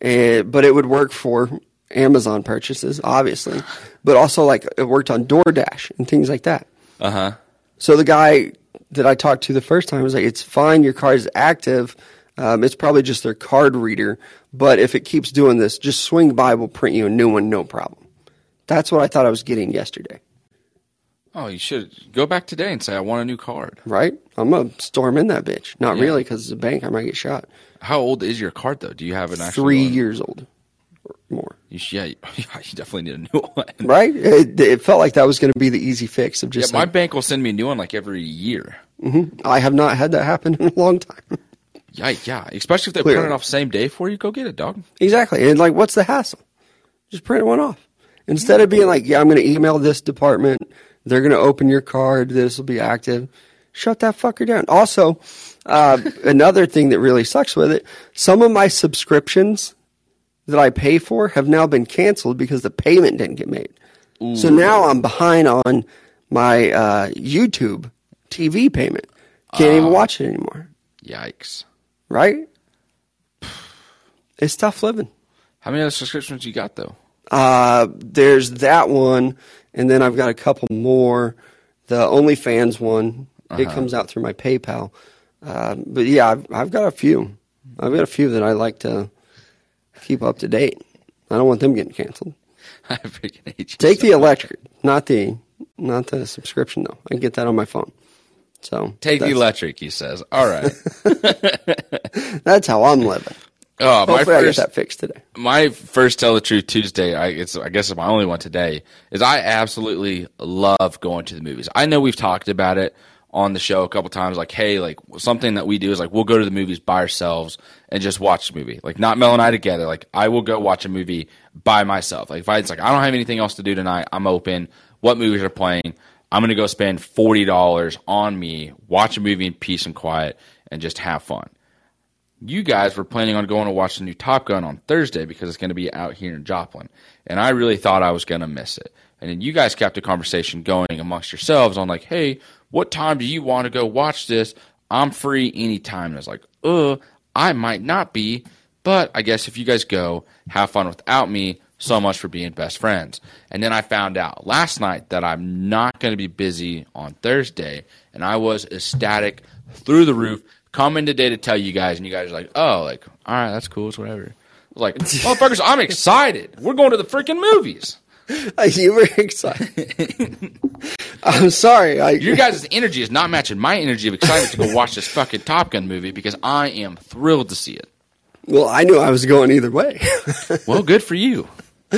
eh, but it would work for Amazon purchases, obviously, but also like it worked on DoorDash and things like that." uh huh. So the guy that I talked to the first time was like, "It's fine, your card is active. Um, it's probably just their card reader, but if it keeps doing this, just swing by. We'll print you a new one, no problem." That's what I thought I was getting yesterday, Oh, you should go back today and say I want a new card. right? I'm gonna storm in that bitch. Not Yeah. really, because it's a bank. I might get shot. How old is your card though? Do you have an actual Three one? years old or more, You sh- yeah, you, you definitely need a new one. right? It, it felt like that was going to be the easy fix of Yeah, just. my bank will send me a new one like every year. I have not had that happen in a long time. Yeah, yeah. Especially if they Clearly. print it off same day for you, go get it, dog. Exactly. And like, what's the hassle? Just print one off. Instead of being like, yeah, I'm going to email this department. They're going to open your card. This will be active. Shut that fucker down. Also, uh, another thing that really sucks with it, some of my subscriptions that I pay for have now been canceled because the payment didn't get made. So now I'm behind on my uh, YouTube TV payment. Can't even watch it anymore. Yikes. Right? It's tough living. How many other subscriptions you got though? Uh, there's that one, and then I've got a couple more. The OnlyFans one, it comes out through my PayPal. Uh, but yeah, I've, I've got a few. I've got a few that I like to keep up to date. I don't want them getting canceled. I freaking hate you. Take so the electric, not the not the subscription though. I can get that on my phone. So Take the electric, he says. All right. That's how I'm living. Oh, my Hopefully, I get first that fixed today. my first tell the truth Tuesday, I it's I guess it's my only one today, is I absolutely love going to the movies. I know we've talked about it on the show a couple times, like, hey, like something that we do is like we'll go to the movies by ourselves and just watch the movie. Like not Mel and I together. Like I will go watch a movie by myself. Like if I it's like I don't have anything else to do tonight, I'm open. What movies are playing? I'm gonna go spend forty dollars on me, watch a movie in peace and quiet, and just have fun you guys were planning on going to watch the new Top Gun on Thursday because it's going to be out here in Joplin. And I really thought I was going to miss it. And then you guys kept a conversation going amongst yourselves on like, hey, what time do you want to go watch this? I'm free anytime. And I was like, uh, I might not be, but I guess if you guys go, have fun without me. So much for being best friends. And then I found out last night that I'm not going to be busy on Thursday. And I was ecstatic through the roof coming today to tell you guys, and you guys are like, oh, like, all right, that's cool, it's whatever. I was like, motherfuckers, I'm excited. We're going to the freaking movies. You were excited. I'm sorry. I, Your guys' energy is not matching my energy of excitement to go watch this fucking Top Gun movie because I am thrilled to see it. well, I knew I was going either way. Well, good for you.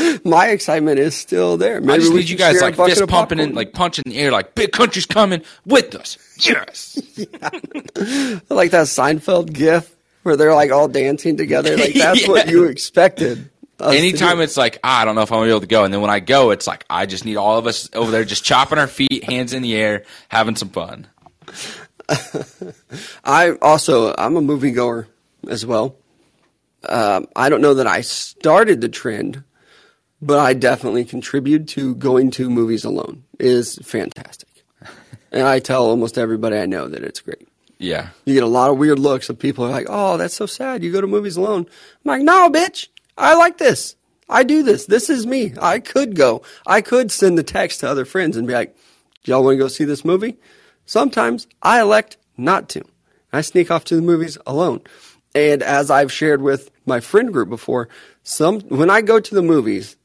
My excitement is still there. Maybe I just need you guys like fist pumping and like punching the air, like big country's coming with us. Yes. like that Seinfeld gif where they're like all dancing together. Like that's what you expected. Anytime it's like, ah, I don't know if I'm gonna be able to go, and then when I go, it's like I just need all of us over there just chopping our feet, hands in the air, having some fun. I also I'm a moviegoer as well. Um, I don't know that I started the trend, but I definitely contribute to going to movies alone. is fantastic, and I tell almost everybody I know that it's great. Yeah. You get a lot of weird looks of people are like, "Oh, that's so sad. You go to movies alone." I'm like, "No, bitch. I like this. I do this. This is me. I could go. I could send the text to other friends and be like, "Y'all want to go see this movie?" Sometimes I elect not to. I sneak off to the movies alone. And as I've shared with my friend group before, some when I go to the movies,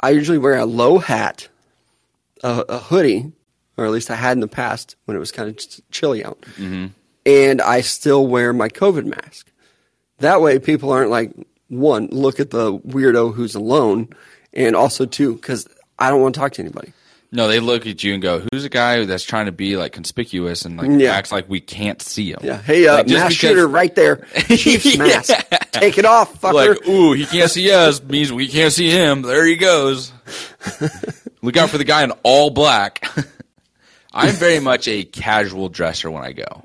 I usually wear a low hat, a, a hoodie, or at least I had in the past when it was kind of chilly out, mm-hmm. and I still wear my COVID mask. That way, people aren't like one, look at the weirdo who's alone, and also two, because I don't want to talk to anybody. No, they look at you and go, "Who's a guy that's trying to be like conspicuous and like Yeah. acts like we can't see him?" Yeah, hey, uh, Like, mass because- shooter right there, Chiefs mask, take it off, fucker. Like, ooh, he can't see us means we can't see him. There he goes. Look out for the guy in all black. I'm very much a casual dresser when I go.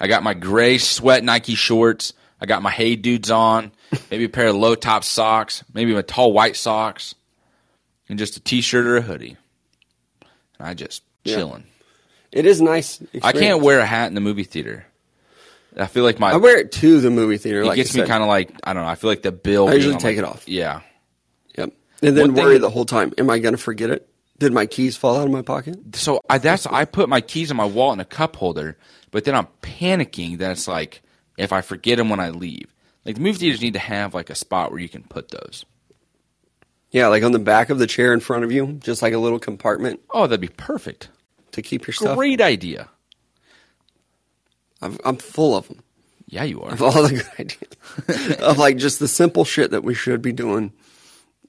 I got my gray sweat Nike shorts. I got my Hey Dudes on. Maybe a pair of low top socks. Maybe my tall white socks. And just a t shirt or a hoodie. And I just Yeah. chilling. it is nice. I can't wear a hat in the movie theater. I feel like my I wear it to the movie theater. it like gets me kind of like I don't know. I feel like the bill. I usually on take my- it off. Yeah, Yep. And then One thing- worry the whole time. Am I going to forget it? Did my keys fall out of my pocket? so I that's I put my keys in my wallet in a cup holder, but then I'm panicking that it's like if I forget them when I leave. Like the movie theaters need to have like a spot where you can put those. Yeah, like on the back of the chair in front of you, just like a little compartment Oh, that'd be perfect. to keep your stuff. Great idea. I've, I'm full of them. Yeah, you are. Of all the good ideas. of like just the simple shit that we should be doing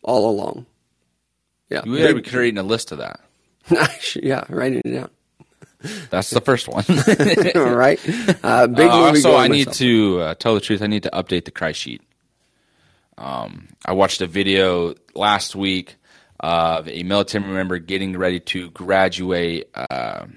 all along. Yeah. You gotta be creating a list of that. yeah, writing it down. That's the first one. all right. Uh, big Uh, movie. also, I need myself. to uh, tell the truth. I need to update the cry sheet. Um, I watched a video last week of a military member getting ready to graduate. Uh,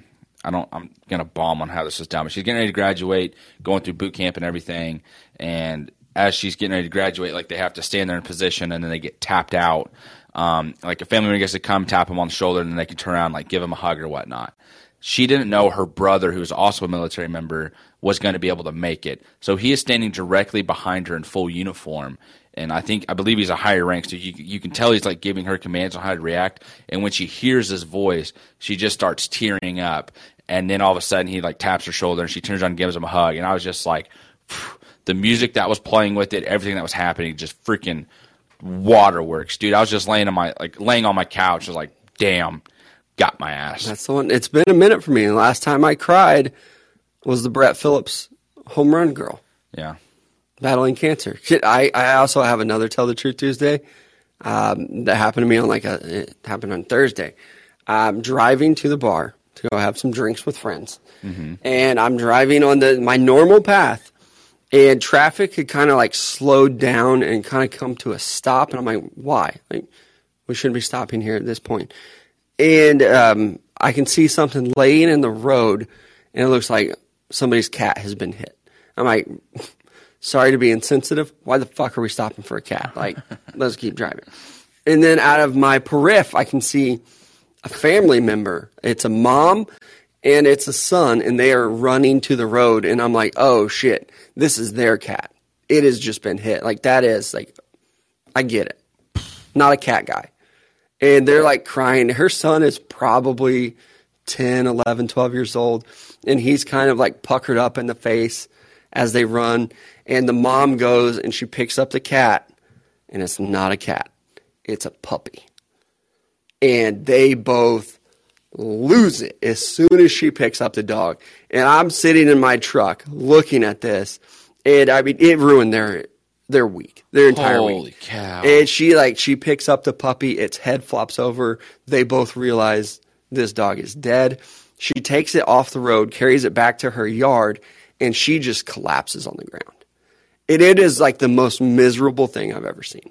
I don't. I'm gonna bomb on how this is done, but she's getting ready to graduate, going through boot camp and everything. And as she's getting ready to graduate, like they have to stand there in position, and then they get tapped out. Um, like a family member gets to come tap them on the shoulder, and then they can turn around, like give them a hug or whatnot she didn't know her brother, who was also a military member, was going to be able to make it. So he is standing directly behind her in full uniform. And I think, I believe he's a higher rank. So you, you can tell he's like giving her commands on how to react. And when she hears his voice, she just starts tearing up. And then all of a sudden he like taps her shoulder and she turns around and gives him a hug. And I was just like, the music that was playing with it, everything that was happening, just freaking waterworks, dude. I was just laying on my, like laying on my couch. I was like, damn, got my ass. That's the one. It's been a minute for me. The last time I cried was the Brett Phillips home run girl yeah. Battling cancer. Shit, I, I also have another Tell the Truth Tuesday um, that happened to me on like a, it happened on Thursday. I'm driving to the bar to go have some drinks with friends. And I'm driving on the my normal path. And traffic had kind of like slowed down and kind of come to a stop. And I'm like, why? Like, we shouldn't be stopping here at this point. And um, I can see something laying in the road, and it looks like somebody's cat has been hit. I'm like, sorry to be insensitive. Why the fuck are we stopping for a cat? Like, let's keep driving. And then out of my periph, I can see a family member. It's a mom and it's a son, and they are running to the road. And I'm like, oh shit, this is their cat. It has just been hit. Like, that is like, I get it. Not a cat guy. And they're like crying. Her son is probably 10, 11, 12 years old. And he's kind of like puckered up in the face as they run. And the mom goes and she picks up the cat, and it's not a cat, it's a puppy. And they both lose it as soon as she picks up the dog. And I'm sitting in my truck looking at this, and I mean, it ruined their their week, their entire Holy week. cow. And she like she picks up the puppy, its head flops over. They both realize this dog is dead. She takes it off the road, carries it back to her yard, and she just collapses on the ground. It, it is like the most miserable thing I've ever seen.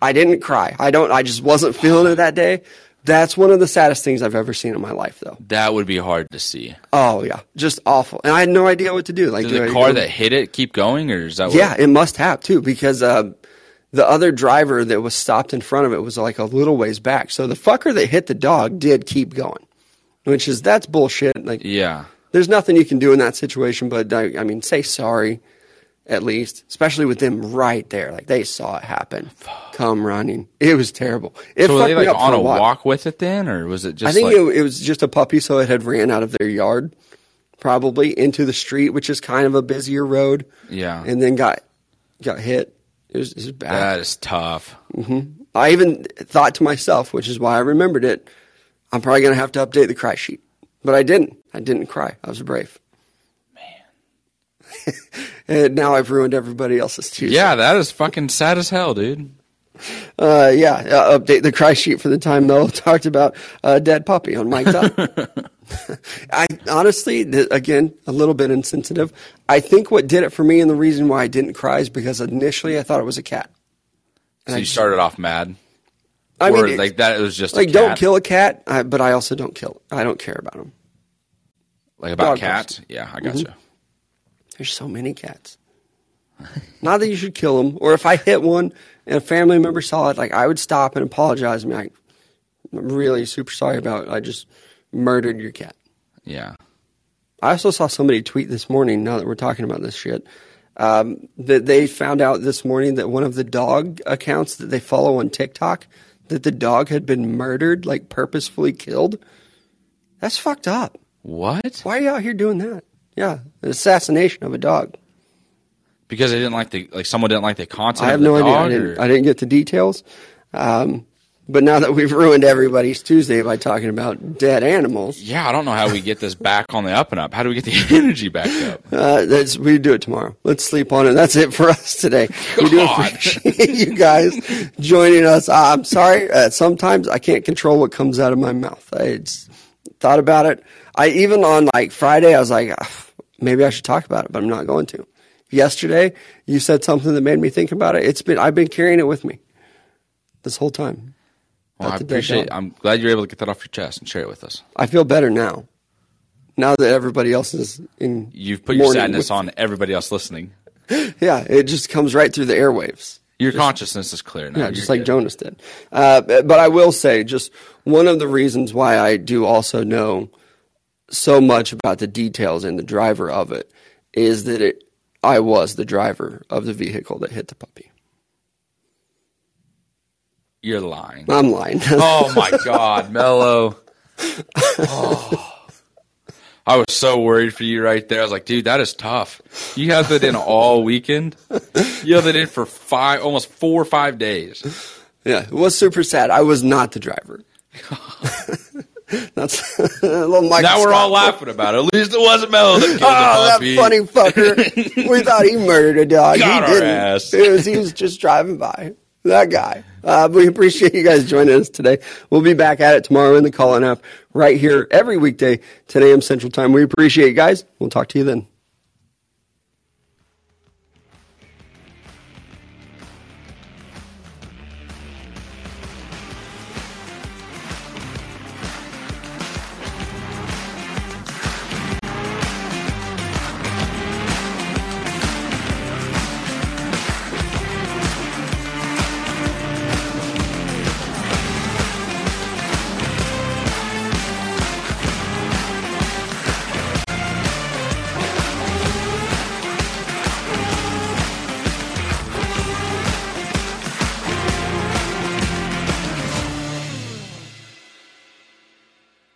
I didn't cry. I don't. I just wasn't feeling it that day. That's one of the saddest things I've ever seen in my life, though. That would be hard to see. Oh yeah, just awful. And I had no idea what to do. Like Did do the car that hit it keep going, or is that? Yeah, What, it must have too, because uh, the other driver that was stopped in front of it was like a little ways back. So the fucker that hit the dog did keep going, which is that's bullshit. Like yeah. There's nothing you can do in that situation, but I, I mean, say sorry at least, especially with them right there. Like they saw it happen, come running. It was terrible. It So were they like on a walk with it then, or was it just? I think like, it, it was just a puppy, so it had ran out of their yard, probably into the street, which is kind of a busier road, yeah, and then got got hit. It was, it was bad. that is tough. Mm-hmm. I even thought to myself, which is why I remembered it, I'm probably going to have to update the cry sheet. But I didn't. I didn't cry. I was brave. Man. and now I've ruined everybody else's Tuesday. Yeah, that is fucking sad as hell, dude. Uh, yeah. Uh, update the cry sheet for the time Mel talked about a dead puppy on Mike Up. I honestly, th- again, a little bit insensitive. I think what did it for me and the reason why I didn't cry is because initially I thought it was a cat. So you started off mad, I mean, like that? It was just like don't kill a cat, I, but I also don't kill. I don't care about them. like about dog cats. Yeah, I got Mm-hmm. you. There's so many cats. Not that you should kill them, or if I hit one and a family member saw it, like I would stop and apologize. and be like, I'm really super sorry about. It. I just murdered your cat. Yeah, I also saw somebody tweet this morning. Now that we're talking about this shit, um, that they found out this morning that one of the dog accounts that they follow on TikTok that the dog had been murdered, like purposefully killed. That's fucked up. what? Why are you out here doing that? Yeah, an assassination of a dog. Because they didn't like the like someone didn't like the content. I have the no idea. I didn't, I didn't get the details. Um, but now that we've ruined everybody's Tuesday by talking about dead animals, Yeah, I don't know how we get this back on the up and up. How do we get the energy back up? uh, that's, we do it tomorrow. Let's sleep on it. That's it for us today. We do appreciate you guys joining us. Uh, I'm sorry. Uh, sometimes I can't control what comes out of my mouth. I thought about it. I even on like Friday, I was like, "Ah, maybe I should talk about it, but I'm not going to. Yesterday, you said something that made me think about it. It's been I've been carrying it with me this whole time. Well, I About the dead appreciate. I'm glad you're able to get that off your chest and share it with us. I feel better now. Now that everybody else is in, You've put your sadness with- on everybody else listening. Yeah, it just comes right through the airwaves. Your consciousness is clear now. Yeah, You're just like good. Jonas did. Uh, but I will say, just one of the reasons why I do also know so much about the details and the driver of it is that it, I was the driver of the vehicle that hit the puppy. You're lying. I'm lying. Oh my God, Mello. Oh. I was so worried for you right there. I was like, dude, that is tough. You had that in all weekend. You had that in for five, almost four or five days. yeah, it was super sad. I was not the driver. That's a little Michael Now we're Scott. all laughing about it. At least it wasn't Mello that killed Oh, the that funny fucker. we thought he murdered a dog. Got he our didn't. ass. It was, he was just driving by. That guy. Uh, we appreciate you guys joining us today. We'll be back at it tomorrow in the Callin app right here every weekday, 10 a.m. Central Time. We appreciate you guys. We'll talk to you then.